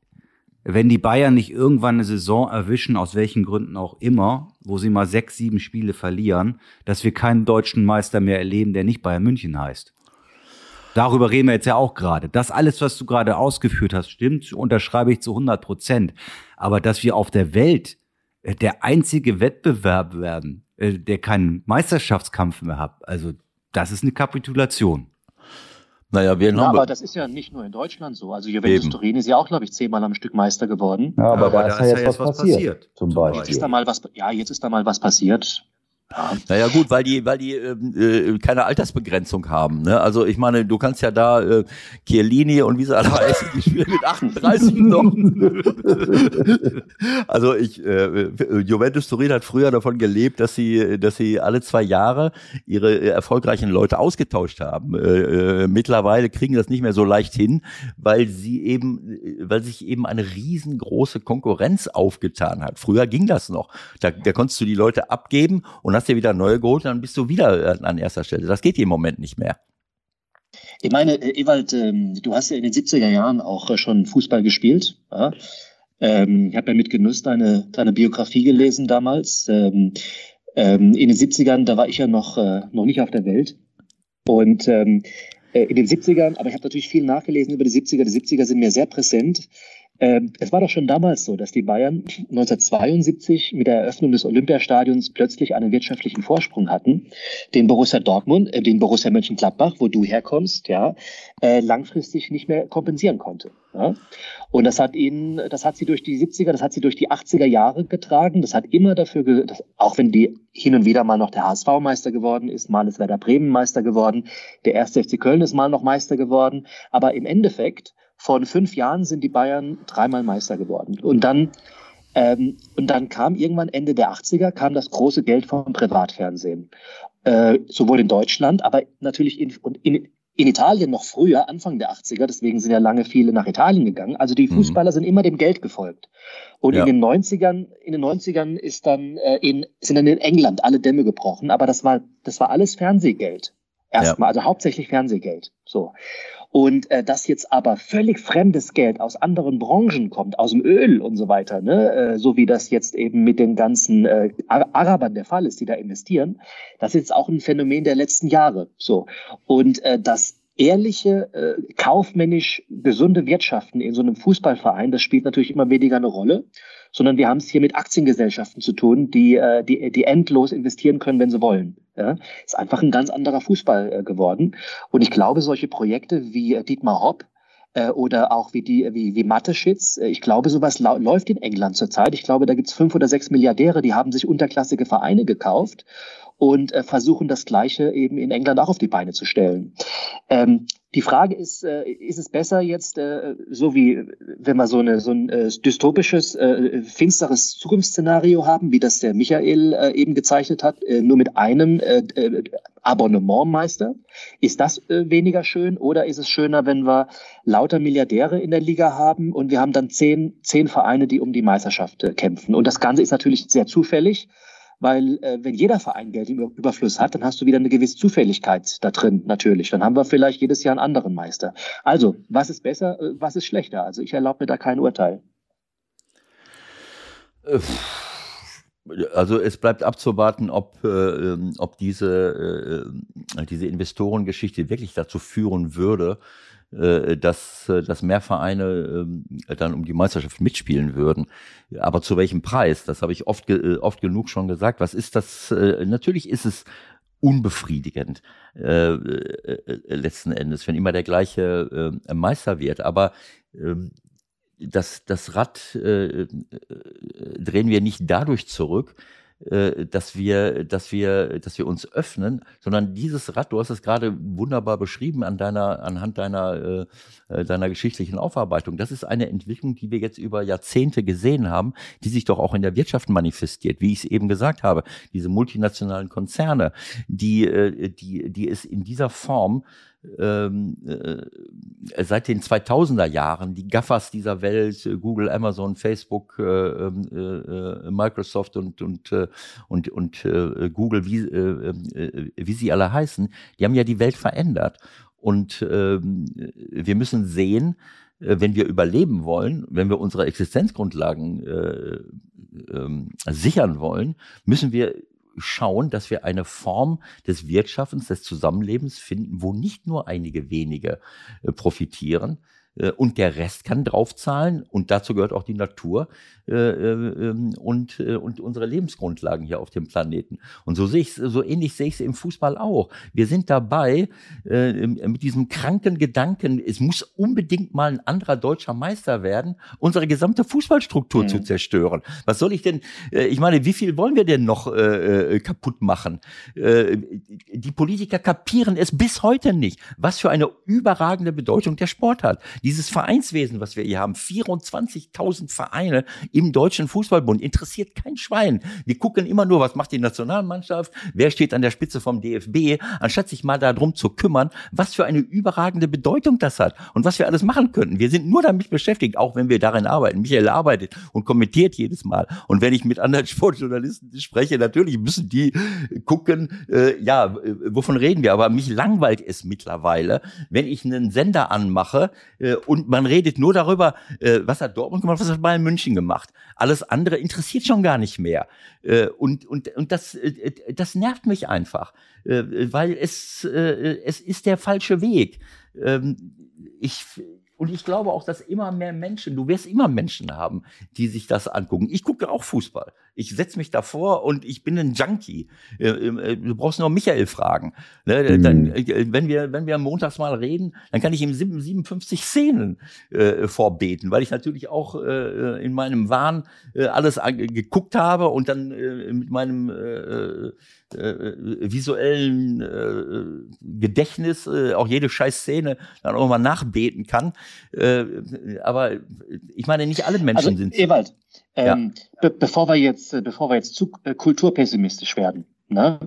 wenn die Bayern nicht irgendwann eine Saison erwischen, aus welchen Gründen auch immer, wo sie mal sechs, sieben Spiele verlieren, dass wir keinen deutschen Meister mehr erleben, der nicht Bayern München heißt. Darüber reden wir jetzt ja auch gerade. Das alles, was du gerade ausgeführt hast, stimmt, unterschreibe ich zu 100 Prozent. Aber dass wir auf der Welt äh, der einzige Wettbewerb werden, äh, der keinen Meisterschaftskampf mehr hat, also das ist eine Kapitulation. Naja, wir ja, aber das ist ja nicht nur in Deutschland so. Also Juventus Turin ist ja auch, glaube ich, zehnmal am Stück Meister geworden. Ja, aber, ja, aber da, ist ja jetzt, jetzt was passiert, passiert zum Beispiel. Jetzt ist da mal was, ja, jetzt ist da mal was passiert. Ja. Naja gut, weil die, weil die ähm, äh, keine Altersbegrenzung haben. Ne? Also ich meine, du kannst ja da äh, Chiellini und wie sie alle heißen, die spielen mit 38 noch. also ich, äh, Juventus Turin hat früher davon gelebt, dass sie, dass sie alle zwei Jahre ihre erfolgreichen Leute ausgetauscht haben. Äh, äh, mittlerweile kriegen das nicht mehr so leicht hin, weil sie eben, weil sich eben eine riesengroße Konkurrenz aufgetan hat. Früher ging das noch. Da, da konntest du die Leute abgeben und hast hast dir wieder neue geholt, dann bist du wieder äh, an erster Stelle. Das geht im Moment nicht mehr. Ich meine, äh, Ewald, ähm, du hast ja in den 70er Jahren auch äh, schon Fußball gespielt. Ja? Ähm, ich habe ja mit Genuss deine, deine Biografie gelesen damals. Ähm, in den 70ern, da war ich ja noch, noch nicht auf der Welt. Und in den 70ern, aber ich habe natürlich viel nachgelesen über die 70er. Die 70er sind mir sehr präsent. Ähm, es war doch schon damals so, dass die Bayern 1972 mit der Eröffnung des Olympiastadions plötzlich einen wirtschaftlichen Vorsprung hatten, den Borussia Dortmund, äh, den Borussia Mönchengladbach, wo du herkommst, ja, äh, langfristig nicht mehr kompensieren konnte. Und das hat ihnen, das hat sie durch die 70er, das hat sie durch die 80er Jahre getragen. Das hat immer dafür, dass, auch wenn die hin und wieder mal noch der HSV Meister geworden ist, mal ist Werder Bremen Meister geworden, der erste FC Köln ist mal noch Meister geworden, aber im Endeffekt vor fünf Jahren sind die Bayern dreimal Meister geworden. Und dann, ähm, und dann kam irgendwann Ende der 80er, kam das große Geld vom Privatfernsehen. Äh, sowohl in Deutschland, aber natürlich in, und in, in Italien noch früher, Anfang der 80er, deswegen sind ja lange viele nach Italien gegangen. Also die mhm. Fußballer mhm. sind immer dem Geld gefolgt. Und ja. in den 90ern, in den 90ern ist dann äh, in, sind dann in England alle Dämme gebrochen, aber das war, das war alles Fernsehgeld. Erstmal, ja. also hauptsächlich Fernsehgeld. So. Und äh, dass jetzt aber völlig fremdes Geld aus anderen Branchen kommt, aus dem Öl und so weiter, ne? äh, so wie das jetzt eben mit den ganzen äh, Arabern der Fall ist, die da investieren, das ist jetzt auch ein Phänomen der letzten Jahre. So. Und äh, das ehrliche, äh, kaufmännisch gesunde Wirtschaften in so einem Fußballverein, das spielt natürlich immer weniger eine Rolle sondern wir haben es hier mit Aktiengesellschaften zu tun, die, äh, die, die endlos investieren können, wenn sie wollen. Ja, ist einfach ein ganz anderer Fußball äh, geworden. Und ich glaube, solche Projekte wie äh, Dietmar Hopp, äh, oder auch wie die wie, wie Mateschitz. Äh, ich glaube, sowas läuft in England zurzeit. Ich glaube, da gibt es fünf oder sechs Milliardäre, die haben sich unterklassige Vereine gekauft und äh, versuchen das Gleiche eben in England auch auf die Beine zu stellen. Ähm, die Frage ist, äh, ist es besser jetzt, äh, so wie wenn wir so, eine, so ein äh, dystopisches, äh, finsteres Zukunftsszenario haben, wie das der Michael äh, eben gezeichnet hat, äh, nur mit einem äh, äh, Abonnementmeister? Ist das äh, weniger schön oder ist es schöner, wenn wir lauter Milliardäre in der Liga haben und wir haben dann zehn, zehn Vereine, die um die Meisterschaft äh, kämpfen? Und das Ganze ist natürlich sehr zufällig weil äh, wenn jeder Verein Geld im Überfluss hat, dann hast du wieder eine gewisse Zufälligkeit da drin, natürlich. Dann haben wir vielleicht jedes Jahr einen anderen Meister. Also, was ist besser, äh, was ist schlechter? Also, ich erlaube mir da kein Urteil. Äh, also es bleibt abzuwarten, ob, äh, ähm, ob diese, äh, diese Investorengeschichte wirklich dazu führen würde, äh, dass, äh, dass mehr Vereine äh, dann um die Meisterschaft mitspielen würden. Aber zu welchem Preis? Das habe ich oft, äh, oft genug schon gesagt. Was ist das? Äh, natürlich ist es unbefriedigend äh, äh, letzten Endes, wenn immer der gleiche äh, Meister wird. Aber äh, das, das Rad äh, drehen wir nicht dadurch zurück, äh, dass wir, dass wir, dass wir uns öffnen, sondern dieses Rad, du hast es gerade wunderbar beschrieben an deiner, anhand deiner, äh, äh, deiner geschichtlichen Aufarbeitung. Das ist eine Entwicklung, die wir jetzt über Jahrzehnte gesehen haben, die sich doch auch in der Wirtschaft manifestiert, wie ich es eben gesagt habe. Diese multinationalen Konzerne, die, äh, die, die es in dieser Form ähm, äh, seit den 2000er Jahren die Gaffers dieser Welt, äh, Google, Amazon, Facebook, äh, ähm, äh, äh, Microsoft und und äh, und und äh, Google, wie äh, äh, wie sie alle heißen, die haben ja die Welt verändert. Und äh, wir müssen sehen, äh, wenn wir überleben wollen, wenn wir unsere Existenzgrundlagen äh, äh, sichern wollen, müssen wir schauen, dass wir eine Form des Wirtschaftens, des Zusammenlebens finden, wo nicht nur einige wenige äh, profitieren, und der Rest kann draufzahlen und dazu gehört auch die Natur äh, äh, ähm, und, äh, und unsere Lebensgrundlagen hier auf dem Planeten. Und so sehe ich so ähnlich sehe ich es im Fußball auch. Wir sind dabei äh, mit diesem kranken Gedanken, es muss unbedingt mal ein anderer deutscher Meister werden, unsere gesamte Fußballstruktur mhm. zu zerstören. Was soll ich denn, äh, ich meine, wie viel wollen wir denn noch äh, äh kaputt machen? Äh, die Politiker kapieren es bis heute nicht, was für eine überragende Bedeutung der Sport hat. Dieses Vereinswesen, was wir hier haben, 24.000 Vereine im Deutschen Fußballbund, interessiert kein Schwein. Wir gucken immer nur, was macht die Nationalmannschaft, wer steht an der Spitze vom DFB, anstatt sich mal darum zu kümmern, was für eine überragende Bedeutung das hat und was wir alles machen könnten. Wir sind nur damit beschäftigt, auch wenn wir darin arbeiten. Michael arbeitet und kommentiert jedes Mal. Und wenn ich mit anderen Sportjournalisten spreche, natürlich müssen die gucken, äh, ja, wovon reden wir? Aber mich langweilt es mittlerweile, wenn ich einen Sender anmache äh, und man redet nur darüber, äh, was hat Dortmund gemacht, was hat Bayern München gemacht. Alles andere interessiert schon gar nicht mehr. Äh, und, und, und das, äh, das nervt mich einfach, äh, weil es, äh, es ist der falsche Weg. Ähm, ich, und ich glaube auch, dass immer mehr Menschen, du wirst immer Menschen haben, die sich das angucken. Ich gucke auch Fußball. Ich setze mich davor und ich bin ein Junkie. Äh, äh, du brauchst nur Michael fragen. Ne? Dann, mhm. äh, wenn wir, wenn wir montags mal reden, dann kann ich ihm 57 Szenen äh, vorbeten, weil ich natürlich auch äh, in meinem Wahn äh, alles geguckt habe und dann äh, mit meinem äh, äh, visuellen äh, Gedächtnis äh, auch jede scheiß Szene dann auch mal nachbeten kann. Äh, aber ich meine, nicht alle Menschen also, sind. Ewald, ähm, ja. be bevor wir jetzt, äh, bevor wir jetzt zu äh, kulturpessimistisch werden, ne?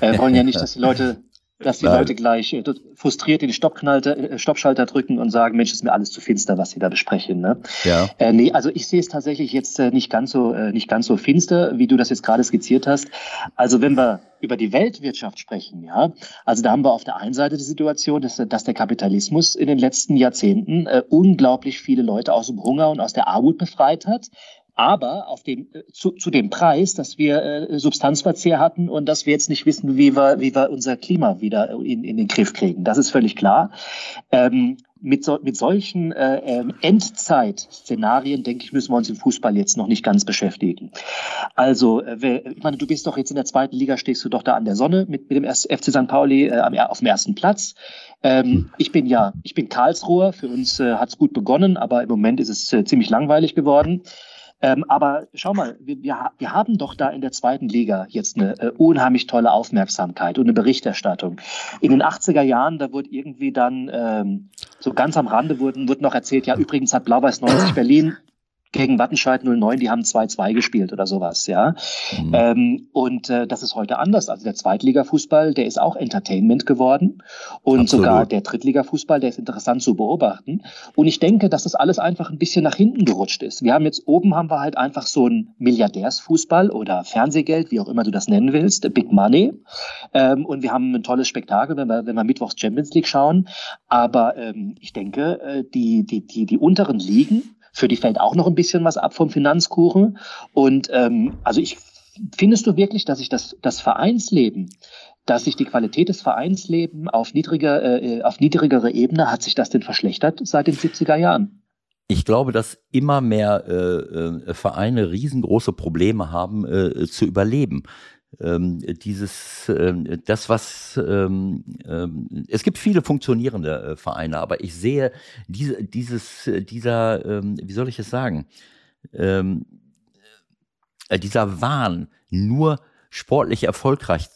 äh, wollen ja nicht, dass die Leute dass die Nein. Leute gleich äh, frustriert den äh, Stoppschalter drücken und sagen, Mensch, ist mir alles zu finster, was sie da besprechen. Ne? Ja. Äh, nee, also ich sehe es tatsächlich jetzt äh, nicht ganz so nicht ganz so finster, wie du das jetzt gerade skizziert hast. Also wenn wir über die Weltwirtschaft sprechen, ja, also da haben wir auf der einen Seite die Situation, dass, dass der Kapitalismus in den letzten Jahrzehnten äh, unglaublich viele Leute aus dem Hunger und aus der Armut befreit hat aber auf dem, äh, zu, zu dem Preis, dass wir äh, Substanzverzehr hatten und dass wir jetzt nicht wissen, wie wir, wie wir unser Klima wieder in, in den Griff kriegen. Das ist völlig klar. Ähm, mit, so, mit solchen äh, ähm, Endzeit-Szenarien, denke ich, müssen wir uns im Fußball jetzt noch nicht ganz beschäftigen. Also, äh, ich meine, du bist doch jetzt in der zweiten Liga, stehst du doch da an der Sonne mit, mit dem FC St. Pauli äh, auf dem ersten Platz. Ähm, ich bin ja, ich bin Karlsruher, für uns äh, hat es gut begonnen, aber im Moment ist es äh, ziemlich langweilig geworden. Ähm, aber schau mal, wir, wir, wir, haben doch da in der zweiten Liga jetzt eine äh, unheimlich tolle Aufmerksamkeit und eine Berichterstattung. In den 80er Jahren, da wurde irgendwie dann ähm, so ganz am Rande wurden, wurde noch erzählt, ja, übrigens hat Blau-Weiß 90 Berlin gegen Wattenscheid 09, die haben 2-2 gespielt oder sowas, ja. Mhm. Ähm, und äh, das ist heute anders. Also der Zweitligafußball, der ist auch Entertainment geworden. Und Absolut. sogar der Drittligafußball, der ist interessant zu beobachten. Und ich denke, dass das alles einfach ein bisschen nach hinten gerutscht ist. Wir haben jetzt oben haben wir halt einfach so ein Milliardärsfußball oder Fernsehgeld, wie auch immer du das nennen willst, Big Money. Ähm, und wir haben ein tolles Spektakel, wenn wir, wenn wir Mittwochs Champions League schauen. Aber ähm, ich denke, äh, die, die, die, die unteren Ligen, für die fällt auch noch ein bisschen was ab vom Finanzkuchen. Und ähm, also ich findest du wirklich, dass sich das, das Vereinsleben, dass sich die Qualität des Vereinslebens auf, niedriger, äh, auf niedrigere Ebene, hat sich das denn verschlechtert seit den 70er Jahren? Ich glaube, dass immer mehr äh, äh, Vereine riesengroße Probleme haben, äh, zu überleben ähm, dieses, ähm, das was, ähm, ähm, es gibt viele funktionierende äh, Vereine, aber ich sehe diese, dieses, dieser, ähm, wie soll ich es sagen, ähm, äh, dieser Wahn, nur sportlich erfolgreich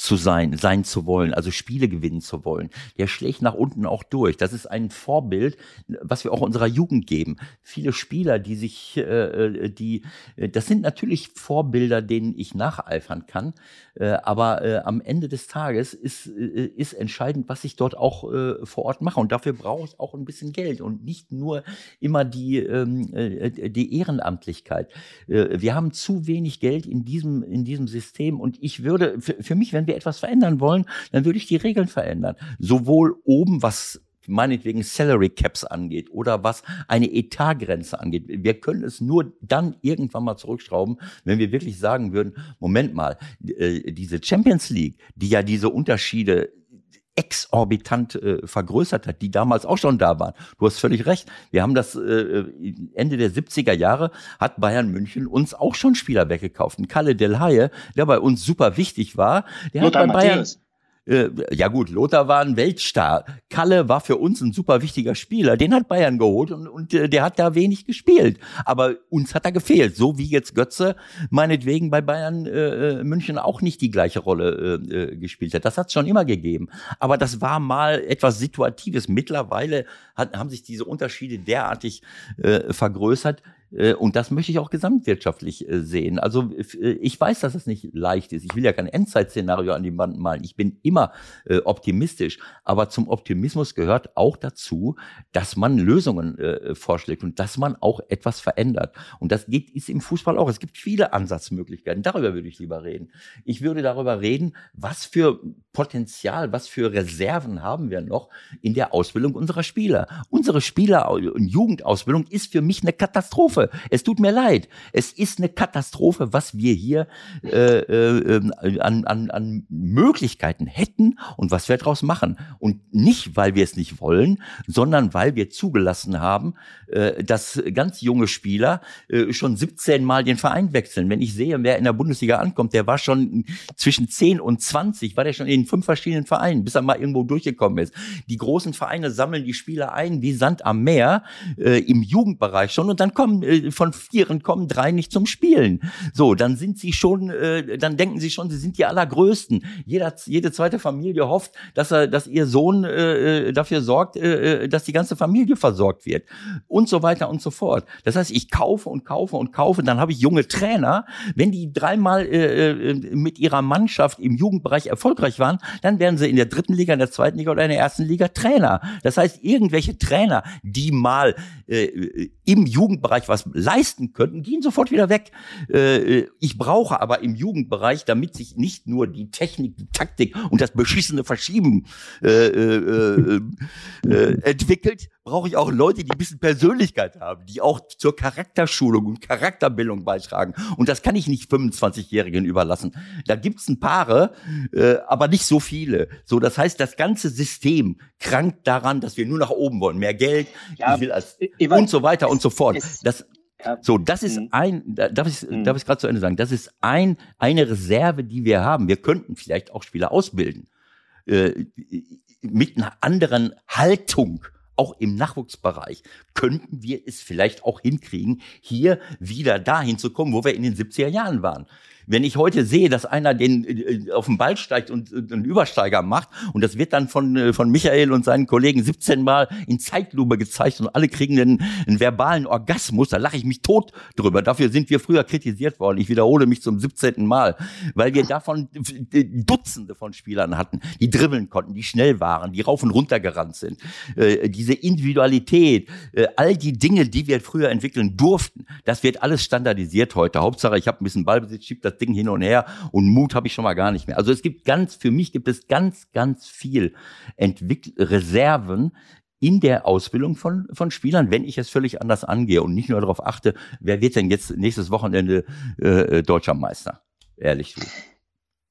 zu sein, sein zu wollen, also Spiele gewinnen zu wollen. Der schlägt nach unten auch durch. Das ist ein Vorbild, was wir auch unserer Jugend geben. Viele Spieler, die sich, äh, äh die, äh, das sind natürlich Vorbilder, denen ich nacheifern kann. Äh, aber äh, am Ende des Tages ist, äh, ist entscheidend, was ich dort auch äh, vor Ort mache. Und dafür brauche ich auch ein bisschen Geld und nicht nur immer die, ähm, äh, die Ehrenamtlichkeit. Wir haben zu wenig Geld in diesem, in diesem System. Und ich würde, für, für mich, wenn wir etwas verändern wollen, dann würde ich die Regeln verändern. Sowohl oben, was meinetwegen Salary Caps angeht oder was eine Etatgrenze angeht. Wir können es nur dann irgendwann mal zurückschrauben, wenn wir wirklich sagen würden, Moment mal, äh, diese Champions League, die ja diese Unterschiede exorbitant äh, vergrößert hat, die damals auch schon da waren. Du hast völlig recht. Wir haben das äh, Ende der 70er Jahre hat Bayern München uns auch schon Spieler weggekauft. Ein Kalle Del Haie, der bei uns super wichtig war, der Lothar hat bei Bayern Matthäus. Äh, ja gut, Lothar war ein Weltstar. Kalle war für uns ein super wichtiger Spieler. Den hat Bayern geholt und, und äh, der hat da wenig gespielt. Aber uns hat er gefehlt. So wie jetzt Götze meinetwegen bei Bayern äh, äh München auch nicht die gleiche Rolle äh, äh gespielt hat. Das hat es schon immer gegeben. Aber das war mal etwas Situatives. Mittlerweile hat, haben sich diese Unterschiede derartig äh, vergrößert. Äh, und das möchte ich auch gesamtwirtschaftlich äh, sehen. Also äh, ich weiß, dass es nicht leicht ist. Ich will ja kein Endzeit-Szenario an die Wand malen. Ich bin immer optimistisch. Aber zum Optimismus gehört auch dazu, dass man Lösungen vorschlägt und dass man auch etwas verändert. Und das geht, ist im Fußball auch. Es gibt viele Ansatzmöglichkeiten. Darüber würde ich lieber reden. Ich würde darüber reden, was für Potenzial, was für Reserven haben wir noch in der Ausbildung unserer Spieler. Unsere Spieler- und Jugendausbildung ist für mich eine Katastrophe. Es tut mir leid. Es ist eine Katastrophe, was wir hier äh, äh, an, an, an Möglichkeiten hätten und was wir daraus machen. Und nicht, weil wir es nicht wollen, sondern weil wir zugelassen haben, äh, dass ganz junge Spieler äh, schon 17 Mal den Verein wechseln. Wenn ich sehe, wer in der Bundesliga ankommt, der war schon zwischen 10 und 20, war der schon in fünf verschiedenen Vereinen, bis er mal irgendwo durchgekommen ist. Die großen Vereine sammeln die Spieler ein wie Sand am Meer äh, im Jugendbereich schon und dann kommen äh, von vieren kommen drei nicht zum Spielen. So, dann sind sie schon, äh, dann denken sie schon, sie sind die allergrößten. Jeder, jede zweite Familie hofft, dass er, dass ihr Sohn äh, äh dafür sorgt, äh, äh, dass die ganze Familie versorgt wird und so weiter und so fort. Das heißt, ich kaufe und kaufe und kaufe, dann habe ich junge Trainer. Wenn die dreimal äh, äh, mit ihrer Mannschaft im Jugendbereich erfolgreich waren, dann werden sie in der dritten Liga, in der zweiten Liga oder in der ersten Liga Trainer. Das heißt, irgendwelche Trainer, die mal äh, im Jugendbereich was leisten könnten, gehen sofort wieder weg. Äh, ich brauche aber im Jugendbereich, damit sich nicht nur die Technik, die Taktik und das beschissene Verschieben äh, äh, äh, entwickelt, brauche ich auch Leute, die ein bisschen Persönlichkeit haben, die auch zur Charakterschulung und Charakterbildung beitragen. Und das kann ich nicht 25-Jährigen überlassen. Da gibt's ein Paare, äh, aber nicht so viele. So, das heißt, das ganze System krankt daran, dass wir nur nach oben wollen. Mehr Geld, ja, ich will als, ich und so weiter und so fort. Das, so, das ist mhm. ein, darf ich, mhm. darf ich gerade zu Ende sagen, das ist ein, eine Reserve, die wir haben. Wir könnten vielleicht auch Spieler ausbilden. Äh, mit einer anderen Haltung auch im Nachwuchsbereich könnten wir es vielleicht auch hinkriegen, hier wieder dahin zu kommen, wo wir in den 70er Jahren waren. Wenn ich heute sehe, dass einer den äh, auf den Ball steigt und äh, einen Übersteiger macht und das wird dann von, äh, von Michael und seinen Kollegen 17 Mal in Zeitlupe gezeigt und alle kriegen einen, einen verbalen Orgasmus, da lache ich mich tot drüber. Dafür sind wir früher kritisiert worden. Ich wiederhole mich zum 17. Mal, weil wir davon Dutzende von Spielern hatten, die dribbeln konnten, die schnell waren, die rauf und runter gerannt sind. Äh, diese Individualität, äh, all die Dinge, die wir früher entwickeln durften, das wird alles standardisiert heute. Hauptsache, ich habe ein bisschen Ballbesitz, schieb das Ding hin und her und Mut habe ich schon mal gar nicht mehr. Also es gibt ganz, für mich gibt es ganz, ganz viel Entwick Reserven, in der Ausbildung von, von Spielern, wenn ich es völlig anders angehe und nicht nur darauf achte, wer wird denn jetzt nächstes Wochenende äh, deutscher Meister? Ehrlich.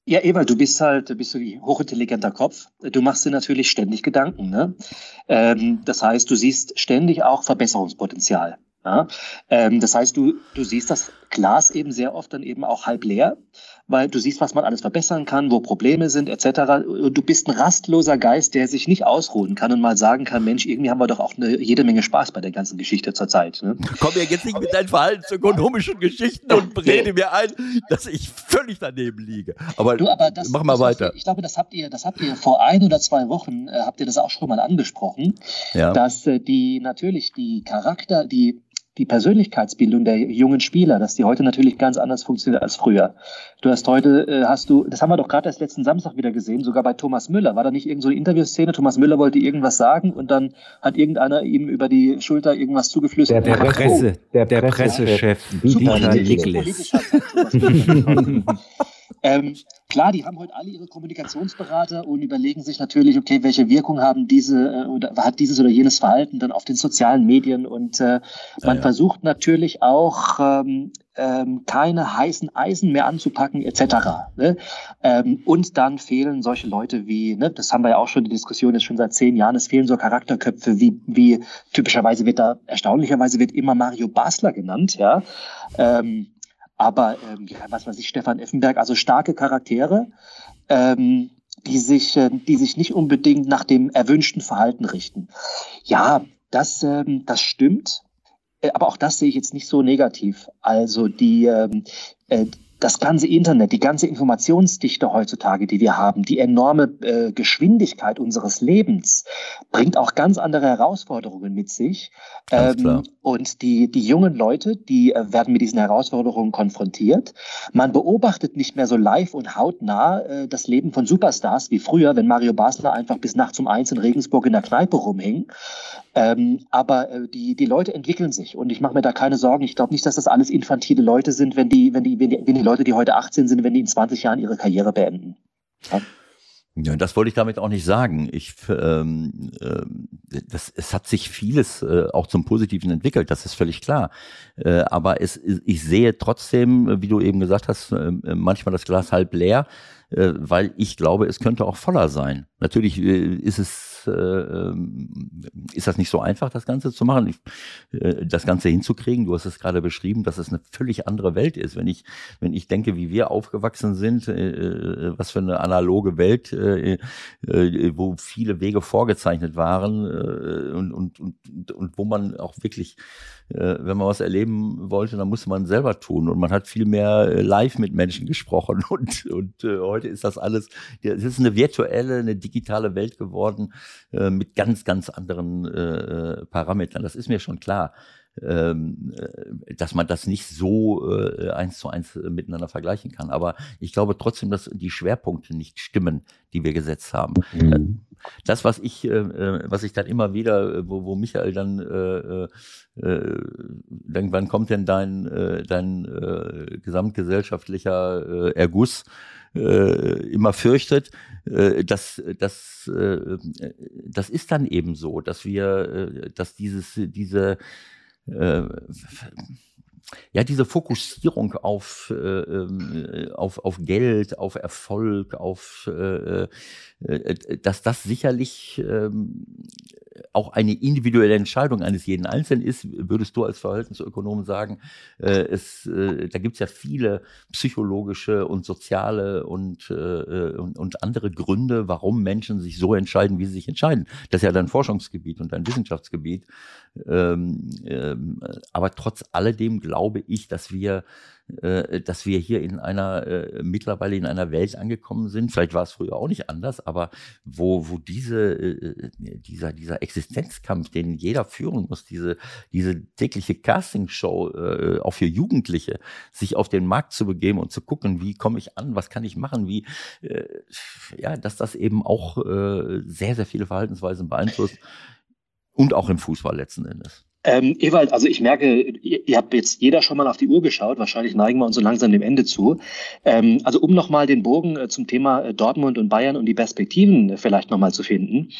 Ja, Ewald, du bist halt, bist du ein hochintelligenter Kopf. Du machst dir natürlich ständig Gedanken. Ne? Ähm, das heißt, du siehst ständig auch Verbesserungspotenzial. Ja? Ähm, das heißt, du, du siehst das Glas eben sehr oft dann eben auch halb leer, weil du siehst, was man alles verbessern kann, wo Probleme sind etc. Du bist ein rastloser Geist, der sich nicht ausruhen kann und mal sagen kann, Mensch, irgendwie haben wir doch auch eine, jede Menge Spaß bei der ganzen Geschichte zurzeit. Ne? Komm ja jetzt nicht mit deinen verhaltensökonomischen Geschichten und rede mir ein, dass ich völlig daneben liege. Aber, du, aber das, mach mal weiter. Ich glaube, das habt ihr, das habt ihr vor ein oder zwei Wochen, äh, habt ihr das auch schon mal angesprochen, ja. dass äh, die natürlich die Charakter, die die Persönlichkeitsbildung der jungen Spieler, dass die heute natürlich ganz anders funktioniert als früher. Du hast heute, äh, hast du, das haben wir doch gerade erst letzten Samstag wieder gesehen, sogar bei Thomas Müller. War da nicht irgend so eine Interviewszene? Thomas Müller wollte irgendwas sagen und dann hat irgendeiner ihm über die Schulter irgendwas zugeflüstert. Der, der, Presse, der, der Pressechef, Dieter Niklas. Ähm, klar, die haben heute alle ihre Kommunikationsberater und überlegen sich natürlich, okay, welche Wirkung haben diese äh, oder hat dieses oder jenes Verhalten dann auf den sozialen Medien und äh, man ja, ja. versucht natürlich auch ähm, ähm, keine heißen Eisen mehr anzupacken etc. Ne? Ähm, und dann fehlen solche Leute wie, ne, das haben wir ja auch schon die Diskussion jetzt schon seit zehn Jahren, es fehlen so Charakterköpfe wie, wie typischerweise wird da erstaunlicherweise wird immer Mario Basler genannt, ja. Ähm, aber ähm, was weiß ich, Stefan Effenberg, also starke Charaktere, ähm, die sich, äh, die sich nicht unbedingt nach dem erwünschten Verhalten richten. Ja, das, ähm, das stimmt. Äh, aber auch das sehe ich jetzt nicht so negativ. Also die, ähm, äh, das ganze Internet, die ganze Informationsdichte heutzutage, die wir haben, die enorme äh, Geschwindigkeit unseres Lebens, bringt auch ganz andere Herausforderungen mit sich. Ähm, und die, die jungen Leute, die äh, werden mit diesen Herausforderungen konfrontiert. Man beobachtet nicht mehr so live und hautnah äh, das Leben von Superstars wie früher, wenn Mario Basler einfach bis nachts um eins in Regensburg in der Kneipe rumhing. Ähm, aber äh, die, die Leute entwickeln sich und ich mache mir da keine Sorgen. Ich glaube nicht, dass das alles infantile Leute sind, wenn die, wenn die, wenn die, wenn die Leute, die heute 18 sind, wenn die in 20 Jahren ihre Karriere beenden. Ja? Ja, das wollte ich damit auch nicht sagen. Ich, ähm, äh, das, es hat sich vieles äh, auch zum Positiven entwickelt, das ist völlig klar. Äh, aber es, ich sehe trotzdem, wie du eben gesagt hast, äh, manchmal das Glas halb leer, äh, weil ich glaube, es könnte auch voller sein. Natürlich äh, ist es äh, ähm, ist das nicht so einfach, das Ganze zu machen, äh, das Ganze hinzukriegen. Du hast es gerade beschrieben, dass es eine völlig andere Welt ist. Wenn ich, wenn ich denke, wie wir aufgewachsen sind, äh, was für eine analoge Welt, wo viele Wege vorgezeichnet waren und, und, und, und wo man auch wirklich wenn man was erleben wollte, dann musste man selber tun. Und man hat viel mehr live mit Menschen gesprochen. Und, und äh, heute ist das alles, es ist eine virtuelle, eine digitale Welt geworden, äh, mit ganz, ganz anderen äh, Parametern. Das ist mir schon klar, ähm, äh, dass man das nicht so äh, eins zu eins miteinander vergleichen kann. Aber ich glaube trotzdem, dass die Schwerpunkte nicht stimmen, die wir gesetzt haben. Mhm. Das, was ich, äh, äh was ich dann immer wieder, wo, wo Michael dann, äh, äh, dann, wann kommt denn dein, äh, dein äh, gesamtgesellschaftlicher äh, Erguss? Äh, immer fürchtet, äh, das, das, äh, das ist dann eben so, dass wir, äh, dass dieses, diese äh, ja, diese Fokussierung auf, äh, auf, auf Geld, auf Erfolg, auf, äh, äh, dass das sicherlich äh, auch eine individuelle Entscheidung eines jeden Einzelnen ist, würdest du als Verhaltensökonom sagen, äh, es, äh, da gibt es ja viele psychologische und soziale und, äh, und, und andere Gründe, warum Menschen sich so entscheiden, wie sie sich entscheiden. Das ist ja dein Forschungsgebiet und dein Wissenschaftsgebiet. Ähm, ähm, aber trotz alledem glaube ich, dass wir äh, dass wir hier in einer, äh, mittlerweile in einer Welt angekommen sind, vielleicht war es früher auch nicht anders, aber wo, wo diese, äh, dieser, dieser Existenzkampf, den jeder führen muss, diese, diese tägliche Castingshow äh, auch für Jugendliche, sich auf den Markt zu begeben und zu gucken, wie komme ich an, was kann ich machen, wie, äh, ja, dass das eben auch äh, sehr, sehr viele Verhaltensweisen beeinflusst und auch im Fußball letzten Endes. Ähm, Ewald, also ich merke, ihr, ihr, habt jetzt jeder schon mal auf die Uhr geschaut. Wahrscheinlich neigen wir uns so langsam dem Ende zu. Ähm, also um nochmal den Bogen äh, zum Thema äh, Dortmund und Bayern und die Perspektiven äh, vielleicht nochmal zu finden.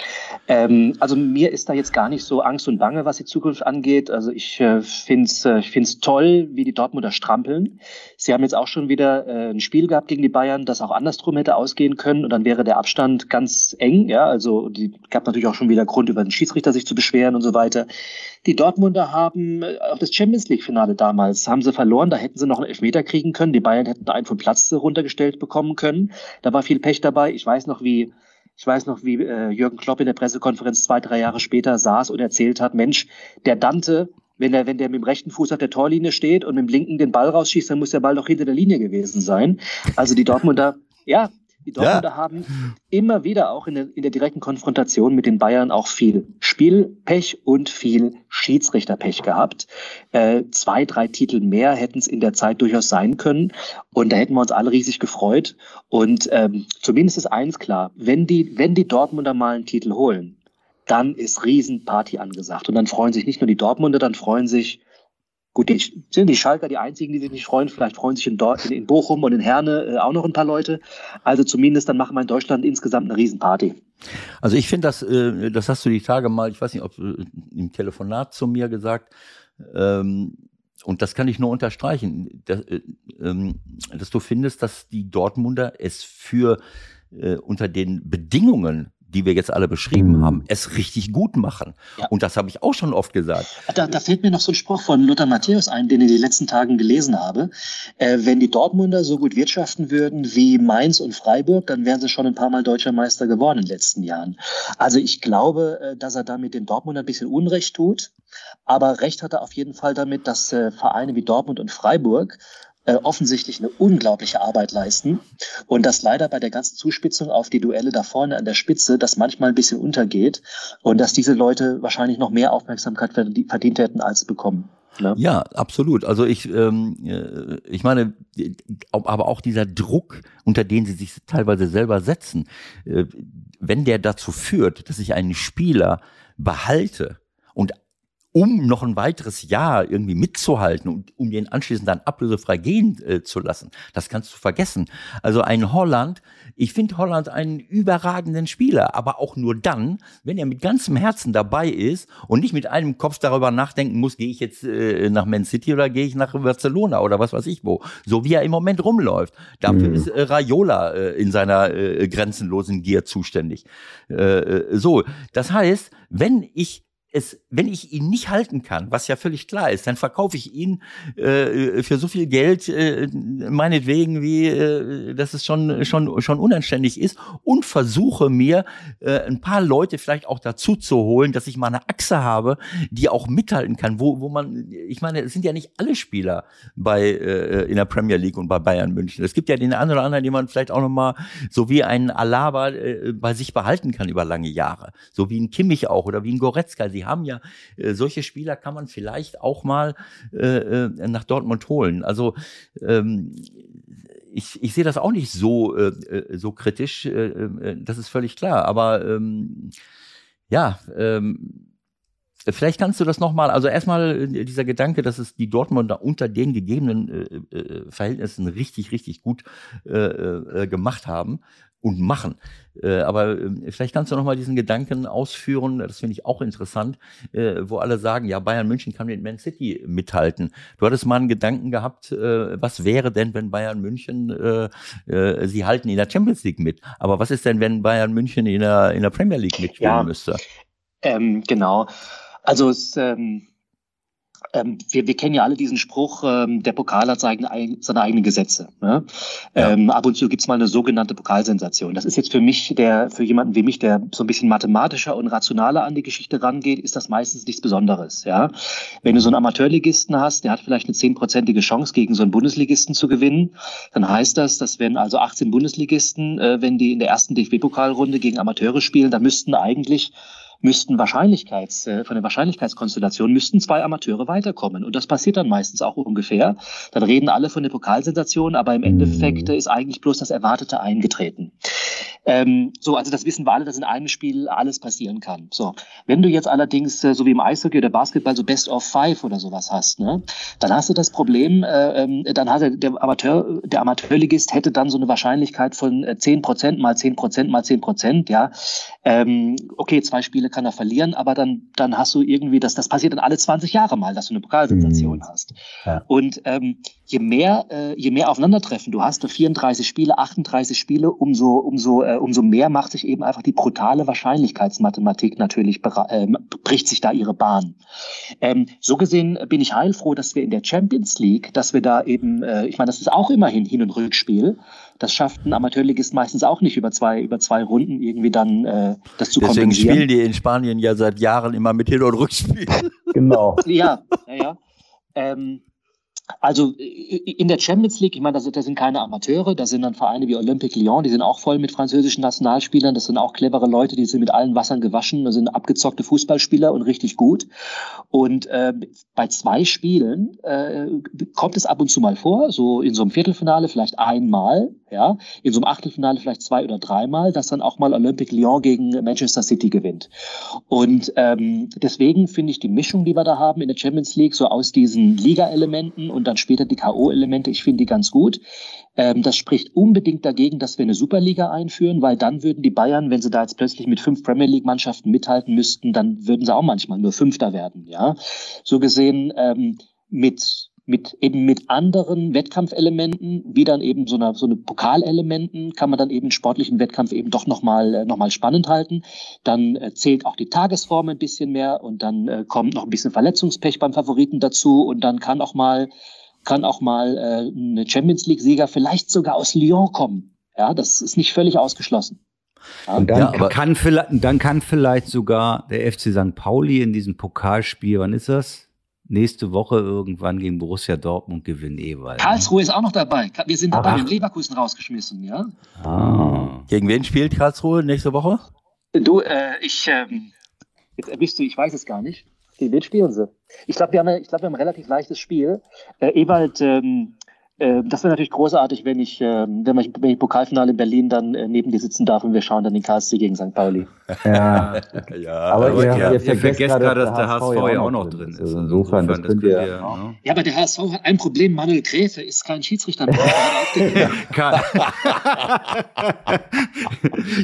Ähm, also mir ist da jetzt gar nicht so Angst und Bange, was die Zukunft angeht. Also ich äh, finde es äh, find's toll, wie die Dortmunder strampeln. Sie haben jetzt auch schon wieder äh, ein Spiel gehabt gegen die Bayern, das auch andersrum hätte ausgehen können. Und dann wäre der Abstand ganz eng. Ja, also die gab natürlich auch schon wieder Grund, über den Schiedsrichter sich zu beschweren und so weiter. Die Dortmunder haben äh, auch das Champions League-Finale damals, haben sie verloren, da hätten sie noch einen Elfmeter kriegen können. Die Bayern hätten einen vom Platz runtergestellt bekommen können. Da war viel Pech dabei. Ich weiß noch, wie ich weiß noch, wie äh, Jürgen Klopp in der Pressekonferenz zwei, drei Jahre später saß und erzählt hat, Mensch, der Dante, wenn der, wenn der mit dem rechten Fuß auf der Torlinie steht und mit dem linken den Ball rausschießt, dann muss der Ball doch hinter der Linie gewesen sein. Also die Dortmunder, ja, die Dortmunder ja. haben immer wieder auch in der, in der direkten Konfrontation mit den Bayern auch viel Spielpech und viel Schiedsrichterpech gehabt. Äh, zwei, drei Titel mehr hätten es in der Zeit durchaus sein können. Und da hätten wir uns alle riesig gefreut. Und ähm, zumindest ist eins klar, wenn die, wenn die Dortmunder mal einen Titel holen, dann ist Riesenparty angesagt. Und dann freuen sich nicht nur die Dortmunder, dann freuen sich Gut, die, sind die Schalker die einzigen, die sich nicht freuen. Vielleicht freuen sich in, Dort, in, in Bochum und in Herne äh, auch noch ein paar Leute. Also zumindest dann machen wir in Deutschland insgesamt eine Riesenparty. Also ich finde das, äh, das hast du die Tage mal, ich weiß nicht, ob äh, im Telefonat zu mir gesagt, ähm, und das kann ich nur unterstreichen, dass, äh, ähm, dass du findest, dass die Dortmunder es für äh, unter den Bedingungen die wir jetzt alle beschrieben mhm. haben, es richtig gut machen. Ja. Und das habe ich auch schon oft gesagt. Da, da fällt mir noch so ein Spruch von Lothar Matthäus ein, den ich in den letzten Tagen gelesen habe. Äh, wenn die Dortmunder so gut wirtschaften würden wie Mainz und Freiburg, dann wären sie schon ein paar Mal deutscher Meister geworden in den letzten Jahren. Also ich glaube, äh, dass er damit den Dortmundern ein bisschen Unrecht tut. Aber recht hat er auf jeden Fall damit, dass äh, Vereine wie Dortmund und Freiburg äh, offensichtlich eine unglaubliche Arbeit leisten und dass leider bei der ganzen Zuspitzung auf die Duelle da vorne an der Spitze das manchmal ein bisschen untergeht und dass diese Leute wahrscheinlich noch mehr Aufmerksamkeit verdient hätten als bekommen. Ne? Ja, absolut. Also ich, ähm, äh, ich meine, aber auch dieser Druck, unter den sie sich teilweise selber setzen, äh, wenn der dazu führt, dass ich einen Spieler behalte um noch ein weiteres Jahr irgendwie mitzuhalten und um den anschließend dann ablösefrei gehen äh, zu lassen. Das kannst du vergessen. Also ein Holland, ich finde Holland einen überragenden Spieler, aber auch nur dann, wenn er mit ganzem Herzen dabei ist und nicht mit einem Kopf darüber nachdenken muss, gehe ich jetzt äh, nach Man City oder gehe ich nach Barcelona oder was weiß ich wo. So wie er im Moment rumläuft. Dafür mhm. ist äh, Raiola äh, in seiner äh, grenzenlosen Gier zuständig. Äh, so, das heißt, wenn ich es, wenn ich ihn nicht halten kann, was ja völlig klar ist, dann verkaufe ich ihn äh, für so viel Geld, äh, meinetwegen, wie äh, dass es schon schon schon unanständig ist, und versuche mir äh, ein paar Leute vielleicht auch dazu zu holen, dass ich mal eine Achse habe, die auch mithalten kann, wo wo man, ich meine, es sind ja nicht alle Spieler bei äh, in der Premier League und bei Bayern München. Es gibt ja den einen oder anderen, den man vielleicht auch noch mal so wie einen Alaba äh, bei sich behalten kann über lange Jahre, so wie ein Kimmich auch oder wie ein Goretzka. Sie haben ja äh, solche Spieler kann man vielleicht auch mal äh, äh, nach Dortmund holen. Also ähm, ich, ich sehe das auch nicht so, äh, äh so kritisch, äh, äh, das ist völlig klar. Aber ähm, ja, ähm, Vielleicht kannst du das nochmal, also erstmal dieser Gedanke, dass es die Dortmunder unter den gegebenen äh, Verhältnissen richtig, richtig gut äh, äh, gemacht haben und machen. Äh, aber äh, vielleicht kannst du noch mal diesen Gedanken ausführen, das finde ich auch interessant, äh, wo alle sagen, ja, Bayern München kann mit Man City mithalten. Du hattest mal einen Gedanken gehabt, äh, was wäre denn, wenn Bayern München, äh, äh, sie halten in der Champions League mit. Aber was ist denn, wenn Bayern München in der, in der Premier League mitspielen ja, müsste? Ähm, genau. Also es, ähm, ähm, wir, wir kennen ja alle diesen Spruch, ähm, der Pokal hat seine, seine eigenen Gesetze. Ne? Ja. Ähm, ab und zu gibt's mal eine sogenannte Pokalsensation. Das ist jetzt für mich, der, für jemanden wie mich, der so ein bisschen mathematischer und rationaler an die Geschichte rangeht, ist das meistens nichts Besonderes. Ja? Wenn du so einen Amateurligisten hast, der hat vielleicht eine zehnprozentige Chance, gegen so einen Bundesligisten zu gewinnen, dann heißt das, dass wenn also 18 Bundesligisten, äh, wenn die in der ersten DFB-Pokalrunde gegen Amateure spielen, dann müssten eigentlich müssten Wahrscheinlichkeits, äh, von der Wahrscheinlichkeitskonstellation müssten zwei Amateure weiterkommen. Und das passiert dann meistens auch ungefähr. Dann reden alle von der Pokalsensation, aber im Endeffekt mhm. ist eigentlich bloß das Erwartete eingetreten. Ähm, so, also das wissen wir alle, dass in einem Spiel alles passieren kann. So, wenn du jetzt allerdings äh, so wie im Eishockey oder Basketball so Best of Five oder sowas hast, ne, dann hast du das Problem, äh, ähm, dann hat der Amateur, der Amateurligist hätte dann so eine Wahrscheinlichkeit von äh, zehn Prozent mal zehn Prozent mal zehn Prozent, ja. Ähm, okay, zwei Spiele kann er verlieren, aber dann, dann hast du irgendwie, das, das passiert dann alle 20 Jahre mal, dass du eine Pokalsensation mhm. hast. Ja. Und ähm, je mehr, äh, je mehr Aufeinandertreffen du hast, du 34 Spiele, 38 Spiele, umso, umso, äh, umso mehr macht sich eben einfach die brutale Wahrscheinlichkeitsmathematik natürlich, äh, bricht sich da ihre Bahn. Ähm, so gesehen bin ich heilfroh, dass wir in der Champions League, dass wir da eben, äh, ich meine, das ist auch immerhin Hin- und Rückspiel, das schafft ein Amateurligist meistens auch nicht über zwei, über zwei Runden irgendwie dann äh, das zu Deswegen kompensieren. spielen die in Spanien ja seit Jahren immer mit Hin- und Rückspiel. Genau. ja, ja, ja. Ähm, also in der Champions League, ich meine, das, das sind keine Amateure, da sind dann Vereine wie Olympique Lyon, die sind auch voll mit französischen Nationalspielern, das sind auch clevere Leute, die sind mit allen Wassern gewaschen, das sind abgezockte Fußballspieler und richtig gut. Und äh, bei zwei Spielen äh, kommt es ab und zu mal vor, so in so einem Viertelfinale vielleicht einmal, ja, in so einem Achtelfinale vielleicht zwei oder dreimal, dass dann auch mal Olympique Lyon gegen Manchester City gewinnt. Und ähm, deswegen finde ich die Mischung, die wir da haben in der Champions League, so aus diesen Liga-Elementen und dann später die K.O.-Elemente, ich finde die ganz gut. Ähm, das spricht unbedingt dagegen, dass wir eine Superliga einführen, weil dann würden die Bayern, wenn sie da jetzt plötzlich mit fünf Premier League-Mannschaften mithalten müssten, dann würden sie auch manchmal nur Fünfter werden. Ja, so gesehen ähm, mit mit eben mit anderen Wettkampfelementen, wie dann eben so eine, so eine Pokalelementen, kann man dann eben sportlichen Wettkampf eben doch nochmal äh, noch mal spannend halten. Dann äh, zählt auch die Tagesform ein bisschen mehr und dann äh, kommt noch ein bisschen Verletzungspech beim Favoriten dazu und dann kann auch mal kann auch mal äh, eine Champions League-Sieger vielleicht sogar aus Lyon kommen. Ja, das ist nicht völlig ausgeschlossen. Ja, und dann, ja, kann vielleicht, dann kann vielleicht sogar der FC St. Pauli in diesem Pokalspiel, wann ist das? Nächste Woche irgendwann gegen Borussia Dortmund gewinnen Ewald. Eh Karlsruhe ist auch noch dabei. Wir sind dabei, wir Leverkusen rausgeschmissen, ja. Ah. Gegen wen spielt Karlsruhe nächste Woche? Du, äh, ich, ähm, jetzt erwischst du, ich weiß es gar nicht. Gegen wen spielen sie? Ich glaube, wir, haben, glaub, wir haben ein relativ leichtes Spiel. Äh, Ewald, ähm, äh, das wäre natürlich großartig, wenn ich, äh, wenn ich, wenn ich Pokalfinale in Berlin dann äh, neben dir sitzen darf und wir schauen dann den KSC gegen St. Pauli. Ja, ja aber, aber ihr, ihr, ihr vergesst gerade, dass der HSV, HSV ja auch noch drin ist. Also insofern, das, das könnt ihr, ihr ne? Ja, aber der HSV hat ein Problem. Manuel Gräfe ist kein Schiedsrichter mehr.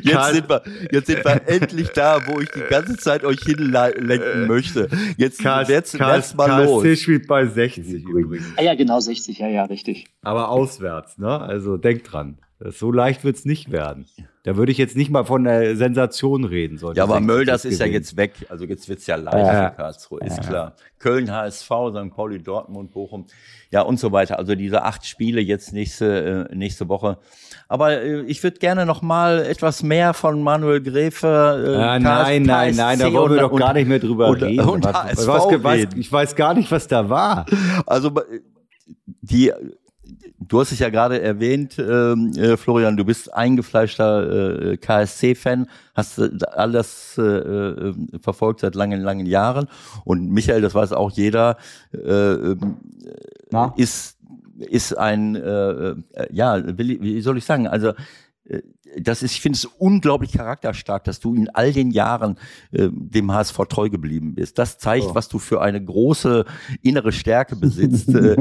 jetzt, sind wir, jetzt sind wir endlich da, wo ich die ganze Zeit euch hinlenken möchte. Jetzt wird's erstmal los. KSC spielt bei 60 übrigens. Ah, ja, genau 60. Ja, ja, richtig. Aber auswärts, ne? Also denkt dran. So leicht wird es nicht werden. Da würde ich jetzt nicht mal von der Sensation reden. Ja, aber Mölders ist ja jetzt weg. Also jetzt wird es ja leicht ja. in Karlsruhe, ist ja. klar. Köln, HSV, St. Pauli, Dortmund, Bochum, ja und so weiter. Also diese acht Spiele jetzt nächste, äh, nächste Woche. Aber äh, ich würde gerne noch mal etwas mehr von Manuel Gräfe. Äh, ja, nein, nein, nein, da wollen wir doch gar nicht mehr drüber und, reden. Und was, was, was, ich weiß gar nicht, was da war. Also die Du hast es ja gerade erwähnt, ähm, äh, Florian, du bist eingefleischter äh, KSC-Fan, hast äh, alles äh, äh, verfolgt seit langen, langen Jahren. Und Michael, das weiß auch jeder, äh, ähm, ist, ist ein, äh, äh, ja, wie soll ich sagen, also das ist, ich finde es unglaublich charakterstark, dass du in all den Jahren äh, dem HSV treu geblieben bist. Das zeigt, oh. was du für eine große innere Stärke besitzt, äh,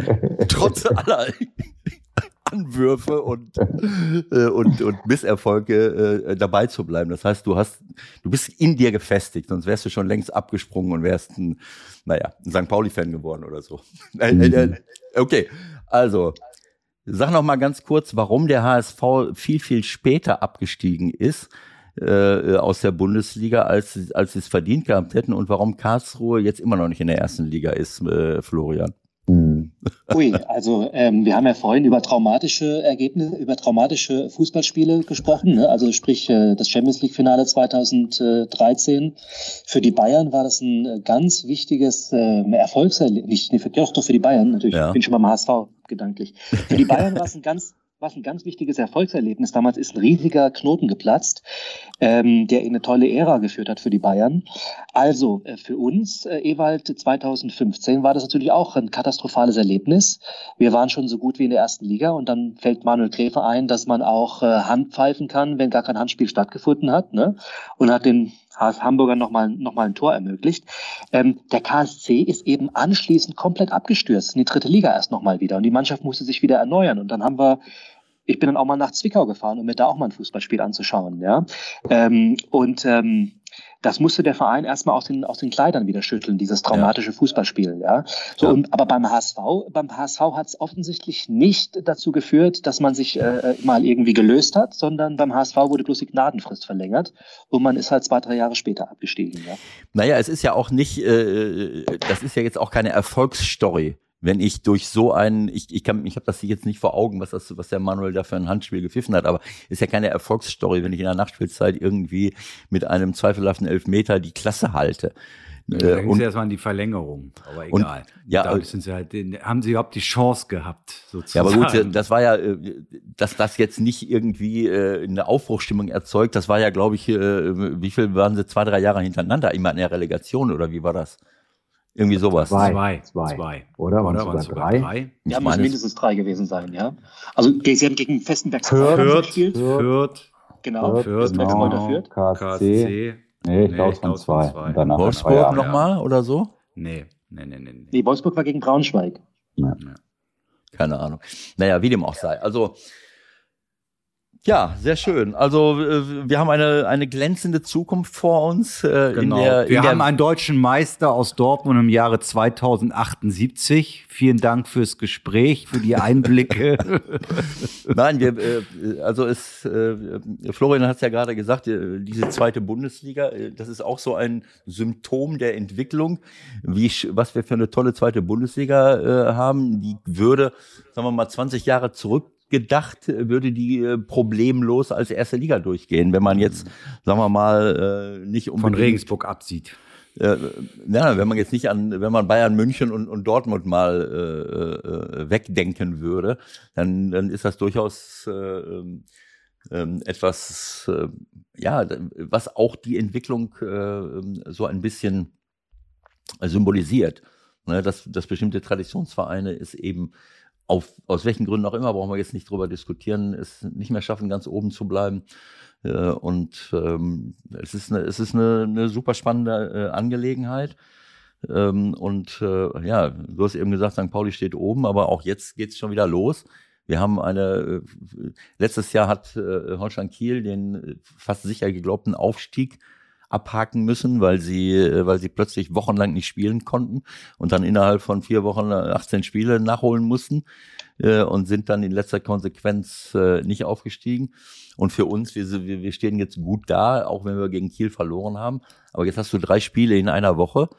trotz aller Anwürfe und, äh, und, und Misserfolge äh, dabei zu bleiben. Das heißt, du hast, du bist in dir gefestigt, sonst wärst du schon längst abgesprungen und wärst ein, naja, ein St. Pauli-Fan geworden oder so. Äh, äh, mhm. okay, also Sag noch mal ganz kurz, warum der HSV viel, viel später abgestiegen ist äh, aus der Bundesliga, als, als sie es verdient gehabt hätten und warum Karlsruhe jetzt immer noch nicht in der ersten Liga ist, äh, Florian. Hm. Ui, also ähm, wir haben ja vorhin über traumatische Ergebnisse, über traumatische Fußballspiele gesprochen. Ne? Also sprich äh, das Champions League Finale 2013. Für die Bayern war das ein äh, ganz wichtiges äh, Erfolgserlebnis. Nee, doch für die Bayern natürlich. Ja. Ich bin schon beim HSV gedanklich. Für die Bayern war es ein ganz was ein ganz wichtiges Erfolgserlebnis. Damals ist ein riesiger Knoten geplatzt, ähm, der in eine tolle Ära geführt hat für die Bayern. Also äh, für uns, äh, Ewald, 2015 war das natürlich auch ein katastrophales Erlebnis. Wir waren schon so gut wie in der ersten Liga und dann fällt Manuel Gräfe ein, dass man auch äh, Handpfeifen kann, wenn gar kein Handspiel stattgefunden hat. Ne? Und hat den Hamburger nochmal noch mal ein Tor ermöglicht. Ähm, der KSC ist eben anschließend komplett abgestürzt in die dritte Liga erst nochmal wieder und die Mannschaft musste sich wieder erneuern und dann haben wir ich bin dann auch mal nach Zwickau gefahren, um mir da auch mal ein Fußballspiel anzuschauen. Ja? Ähm, und ähm, das musste der Verein erstmal aus den, aus den Kleidern wieder schütteln, dieses traumatische ja. Fußballspiel. Ja? So, ja. Und, aber beim HSV, beim HSV hat es offensichtlich nicht dazu geführt, dass man sich äh, mal irgendwie gelöst hat, sondern beim HSV wurde bloß die Gnadenfrist verlängert und man ist halt zwei, drei Jahre später abgestiegen. Ja? Naja, es ist ja auch nicht, äh, das ist ja jetzt auch keine Erfolgsstory wenn ich durch so einen, ich, ich kann, ich habe das jetzt nicht vor Augen, was das, was der Manuel da für ein Handspiel gepfiffen hat, aber ist ja keine Erfolgsstory, wenn ich in der Nachspielzeit irgendwie mit einem zweifelhaften Elfmeter die Klasse halte. Ja, da ging es erstmal an die Verlängerung, aber egal. Und, ja, da sind sie halt, haben sie überhaupt die Chance gehabt, sozusagen. Ja, aber gut, das war ja, äh, dass das jetzt nicht irgendwie äh, eine Aufbruchstimmung erzeugt, das war ja, glaube ich, äh, wie viel waren sie, zwei, drei Jahre hintereinander immer in der Relegation oder wie war das? Irgendwie sowas. Zwei. Zwei. Zwei. Zwei. Oder? Waren Oder es waren es sogar sogar drei? drei? Ja, müssen mindestens drei gewesen sein, ja. Also sie haben gegen Festenberg Fürth. Fürth, gespielt. Fürth, Genau, Fürth, genau. Fürth. KSC. KSC. Nee, ich Nee, glaube es waren zwei. zwei. Und danach Wolfsburg nochmal oder so? Nee, nee, nee, nee. nee. Nee, Wolfsburg war gegen Braunschweig. Keine Ahnung. Naja, wie dem auch sei. Also, ja, sehr schön. Also, äh, wir haben eine, eine glänzende Zukunft vor uns. Äh, Genau. der, Wir haben einen deutschen Meister aus Dortmund im Jahre 2078. Vielen Dank fürs Gespräch, für die Einblicke. Nein, wir, äh, also es, äh, Florian hat es ja gerade gesagt, äh, diese zweite Bundesliga, äh, das ist auch so ein Symptom der Entwicklung, wie was wir für eine tolle zweite Bundesliga äh, haben. Die würde, sagen wir mal, 20 Jahre zurückgedacht, äh, würde die äh, problemlos als erste Liga durchgehen, wenn man jetzt, sagen wir mal, äh, nicht Von unbedingt Regensburg absieht. äh, ja, wenn man jetzt nicht an, wenn man Bayern München und, und Dortmund mal äh, äh, wegdenken würde, dann, dann ist das durchaus äh, ähm, ähm, etwas, äh, ja, was auch die Entwicklung äh, ähm, so ein bisschen symbolisiert. Ne, dass, dass bestimmte Traditionsvereine es eben auf, aus welchen Gründen auch immer, brauchen wir jetzt nicht drüber diskutieren, es nicht mehr schaffen, ganz oben zu bleiben. Äh, und ähm, es ist eine, es ist eine, eine super spannende äh, Angelegenheit. Ähm, und äh, ja, du hast eben gesagt, St. Pauli steht oben, aber auch jetzt geht es schon wieder los. Wir haben eine, äh, letztes Jahr hat äh, Holstein Kiel den fast sicher geglaubten Aufstieg abhaken müssen, weil sie, äh, weil sie plötzlich wochenlang nicht spielen konnten und dann innerhalb von vier Wochen äh, 18 Spiele nachholen mussten äh, und sind dann in letzter Konsequenz äh, nicht aufgestiegen. Und für uns, wir, wir stehen jetzt gut da, auch wenn wir gegen Kiel verloren haben. Aber jetzt hast du drei Spiele in einer Woche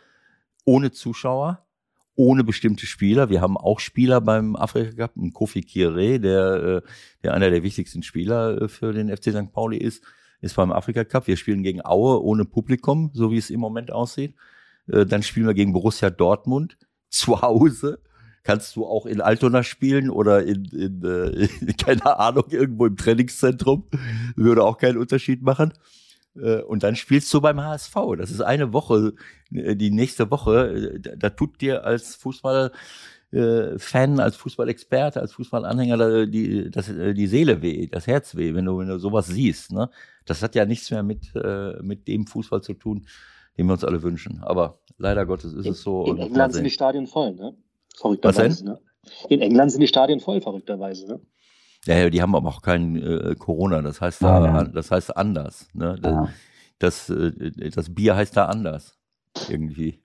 ohne Zuschauer, ohne bestimmte Spieler. Wir haben auch Spieler beim Afrika Cup, Kofi Kire, der, äh, der einer der wichtigsten Spieler äh, für den FC St. Pauli ist, ist beim Afrika Cup. Wir spielen gegen Aue ohne Publikum, so wie es im Moment aussieht. Äh, Dann spielen wir gegen Borussia Dortmund zu Hause. Kannst du auch in Altona spielen oder in, in, äh, in keine Ahnung, irgendwo im Trainingszentrum. Würde auch keinen Unterschied machen. Äh, Und dann spielst du beim HSV. Das ist eine Woche, die nächste Woche. Da, tut dir als Fußball äh, Fan, als Fußballexperte, als Fußballanhänger die, das, äh, die Seele weh, das Herz weh, wenn du, wenn du sowas siehst. Ne? Das hat ja nichts mehr mit, äh, mit dem Fußball zu tun, den wir uns alle wünschen. Aber leider Gottes ist es so. In England sind die Stadien voll, ne? Was Verrückterweise, ne? In England sind die Stadien voll, verrückterweise, ne? Ja, die haben aber auch kein äh, Corona, das heißt da, Ah, ja. das heißt anders. Ne? Das, Ja. das, äh, das Bier heißt da anders. Irgendwie.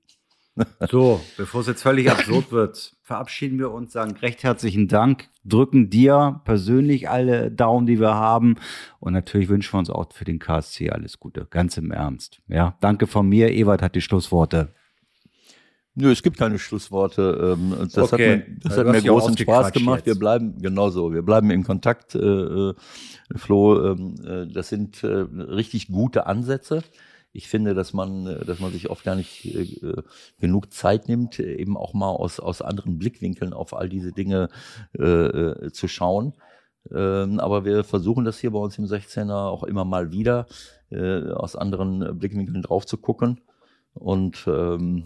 So, bevor es jetzt völlig absurd wird, verabschieden wir uns, sagen recht herzlichen Dank, drücken dir persönlich alle Daumen, die wir haben und natürlich wünschen wir uns auch für den KSC alles Gute, ganz im Ernst. Ja, danke von mir. Ewald hat die Schlussworte. Nö, es gibt keine Schlussworte. Das Okay. hat mir, das hat mir großen Spaß gemacht. jetzt. Wir bleiben genauso. Wir bleiben in Kontakt, äh, äh, Flo. Ähm, äh, das sind äh, richtig gute Ansätze. Ich finde, dass man, äh, dass man sich oft gar nicht äh, genug Zeit nimmt, äh, eben auch mal aus, aus anderen Blickwinkeln auf all diese Dinge äh, äh, zu schauen. Ähm, aber wir versuchen das hier bei uns im 16er auch immer mal wieder äh, aus anderen Blickwinkeln drauf zu gucken. Und ähm,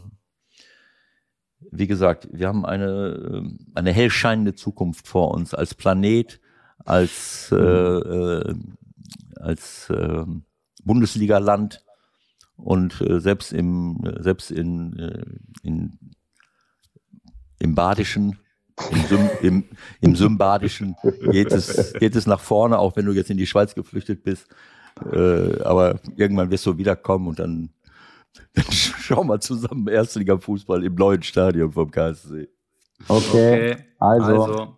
wie gesagt, wir haben eine, eine hellscheinende Zukunft vor uns als Planet, als, äh, äh, als äh, Bundesliga-Land und äh, selbst im, selbst in, äh, in, im Badischen, im, Sym, im, im Symbadischen geht es, geht es nach vorne, auch wenn du jetzt in die Schweiz geflüchtet bist. Äh, aber irgendwann wirst du wiederkommen und dann, dann schauen wir zusammen Erstliga-Fußball im neuen Stadion vom KSC. Okay, also, also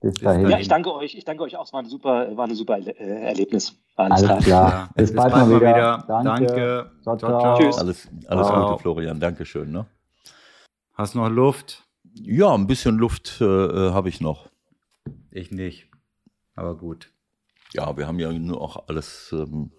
bis bis dahin. Ja, ich danke euch. Ich danke euch auch. Es war ein super, war ein super äh, Erlebnis. Alles Alles klar. klar. Bis, bald mal wieder. Danke. Danke. Ciao, Ciao, ciao. ciao. Tschüss. Alles, alles Wow. Gute, Florian. Dankeschön. Ne? Hast noch Luft? Ja, ein bisschen Luft äh, äh, habe ich noch. Ich nicht. Aber gut. Ja, wir haben ja nur auch alles. Ähm,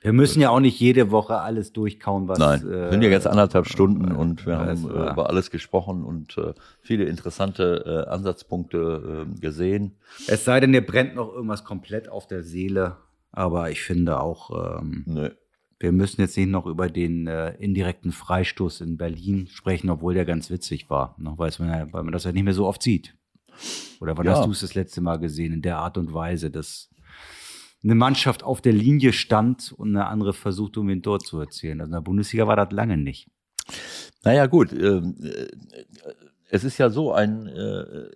Wir müssen ja auch nicht jede Woche alles durchkauen, was. nein, äh, sind ja jetzt anderthalb Stunden äh, und wir haben äh, äh, über alles gesprochen und äh, viele interessante äh, Ansatzpunkte äh, gesehen. Es sei denn, dir brennt noch irgendwas komplett auf der Seele. Aber ich finde auch, ähm, Nö. wir müssen jetzt nicht noch über den äh, indirekten Freistoß in Berlin sprechen, obwohl der ganz witzig war, noch ne? weil man, weil man das ja nicht mehr so oft sieht. Oder wann ja. hast du es das letzte Mal gesehen in der Art und Weise, dass eine Mannschaft auf der Linie stand und eine andere versucht, um ihn dort zu erzielen? Also in der Bundesliga war das lange nicht. Naja, gut. Ähm, äh, es ist ja so ein, äh,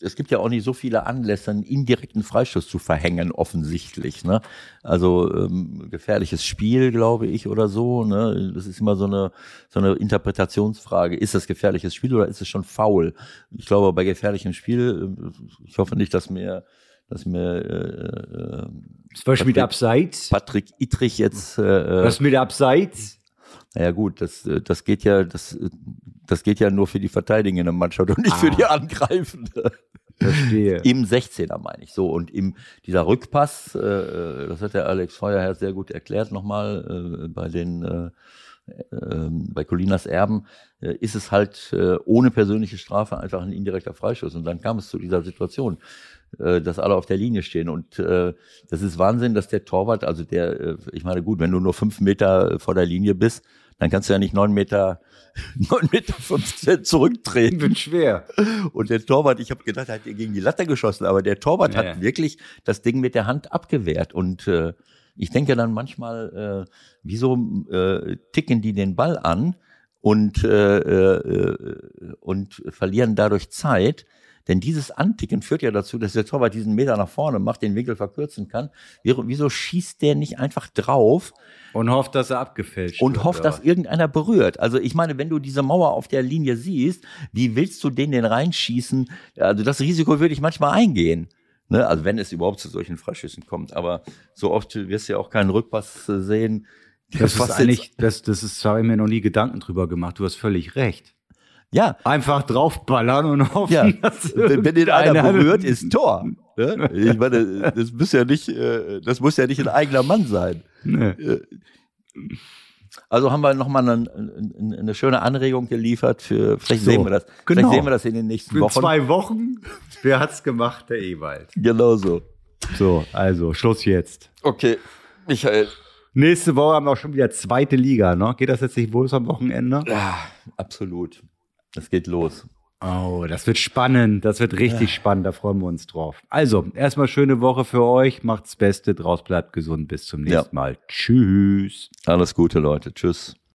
es gibt ja auch nicht so viele Anlässe, einen indirekten Freistoß zu verhängen, offensichtlich. Ne? Also ähm, gefährliches Spiel, glaube ich, oder so. Ne? Das ist immer so eine, so eine Interpretationsfrage. Ist das gefährliches Spiel oder ist es schon faul? Ich glaube, bei gefährlichem Spiel, äh, ich hoffe nicht, dass mir dass mir äh, äh, Was Beispiel mit Abseits? Patrick Ittrich jetzt. Äh, äh Was mit Abseits? Naja gut, das, äh, das geht ja, das, das geht ja nur für die verteidigende Mannschaft und nicht ah. für die angreifende. Verstehe. Im 16er meine ich so. Und im dieser Rückpass, äh, das hat der Alex Feuerherr sehr gut erklärt nochmal äh, bei den äh, äh, bei Colinas Erben, äh, ist es halt äh, ohne persönliche Strafe einfach ein indirekter Freischuss. Und dann kam es zu dieser Situation, äh, dass alle auf der Linie stehen. Und äh, das ist Wahnsinn, dass der Torwart, also der, ich meine, gut, wenn du nur fünf Meter vor der Linie bist, dann kannst du ja nicht neun Meter, neun Meter 15 zurücktreten. Wird schwer. Und der Torwart, ich habe gedacht, er hat gegen die Latte geschossen, aber der Torwart ja. hat wirklich das Ding mit der Hand abgewehrt. Und äh, ich denke dann manchmal, äh, wieso äh, ticken die den Ball an und, äh, äh, und verlieren dadurch Zeit? Denn dieses Anticken führt ja dazu, dass der Torwart diesen Meter nach vorne macht, den Winkel verkürzen kann. Wieso schießt der nicht einfach drauf? Und hofft, dass er abgefälscht Und wird, hofft, dass irgendeiner berührt. Also ich meine, wenn du diese Mauer auf der Linie siehst, wie willst du den denn reinschießen? Also das Risiko würde ich manchmal eingehen. Ne? Also wenn es überhaupt zu solchen Freischüssen kommt. Aber so oft wirst du ja auch keinen Rückpass sehen. Das ist eigentlich, das, das ist, da habe ich mir noch nie Gedanken drüber gemacht. Du hast völlig recht. Ja. Einfach draufballern und hoffen, ja. dass wenn, den einer berührt, ist Tor. Ne? Ich meine, das muss ja nicht, äh, das muss ja nicht ein eigener Mann sein. Nee. Also haben wir nochmal eine, eine schöne Anregung geliefert für, vielleicht so, sehen wir das. Genau. Vielleicht sehen wir das in den nächsten für Wochen. zwei Wochen. Wer hat's gemacht? Der Ewald. Genau so. So, also Schluss jetzt. Okay, Michael. Nächste Woche haben wir auch schon wieder zweite Liga, ne? Geht das jetzt nicht wohl am Wochenende? Ja, absolut. Das geht los. Oh, das wird spannend. Das wird richtig ja. spannend. Da freuen wir uns drauf. Also, erstmal schöne Woche für euch. Macht's Beste. Draus bleibt gesund. Bis zum nächsten ja. Mal. Tschüss. Alles Gute, Leute. Tschüss.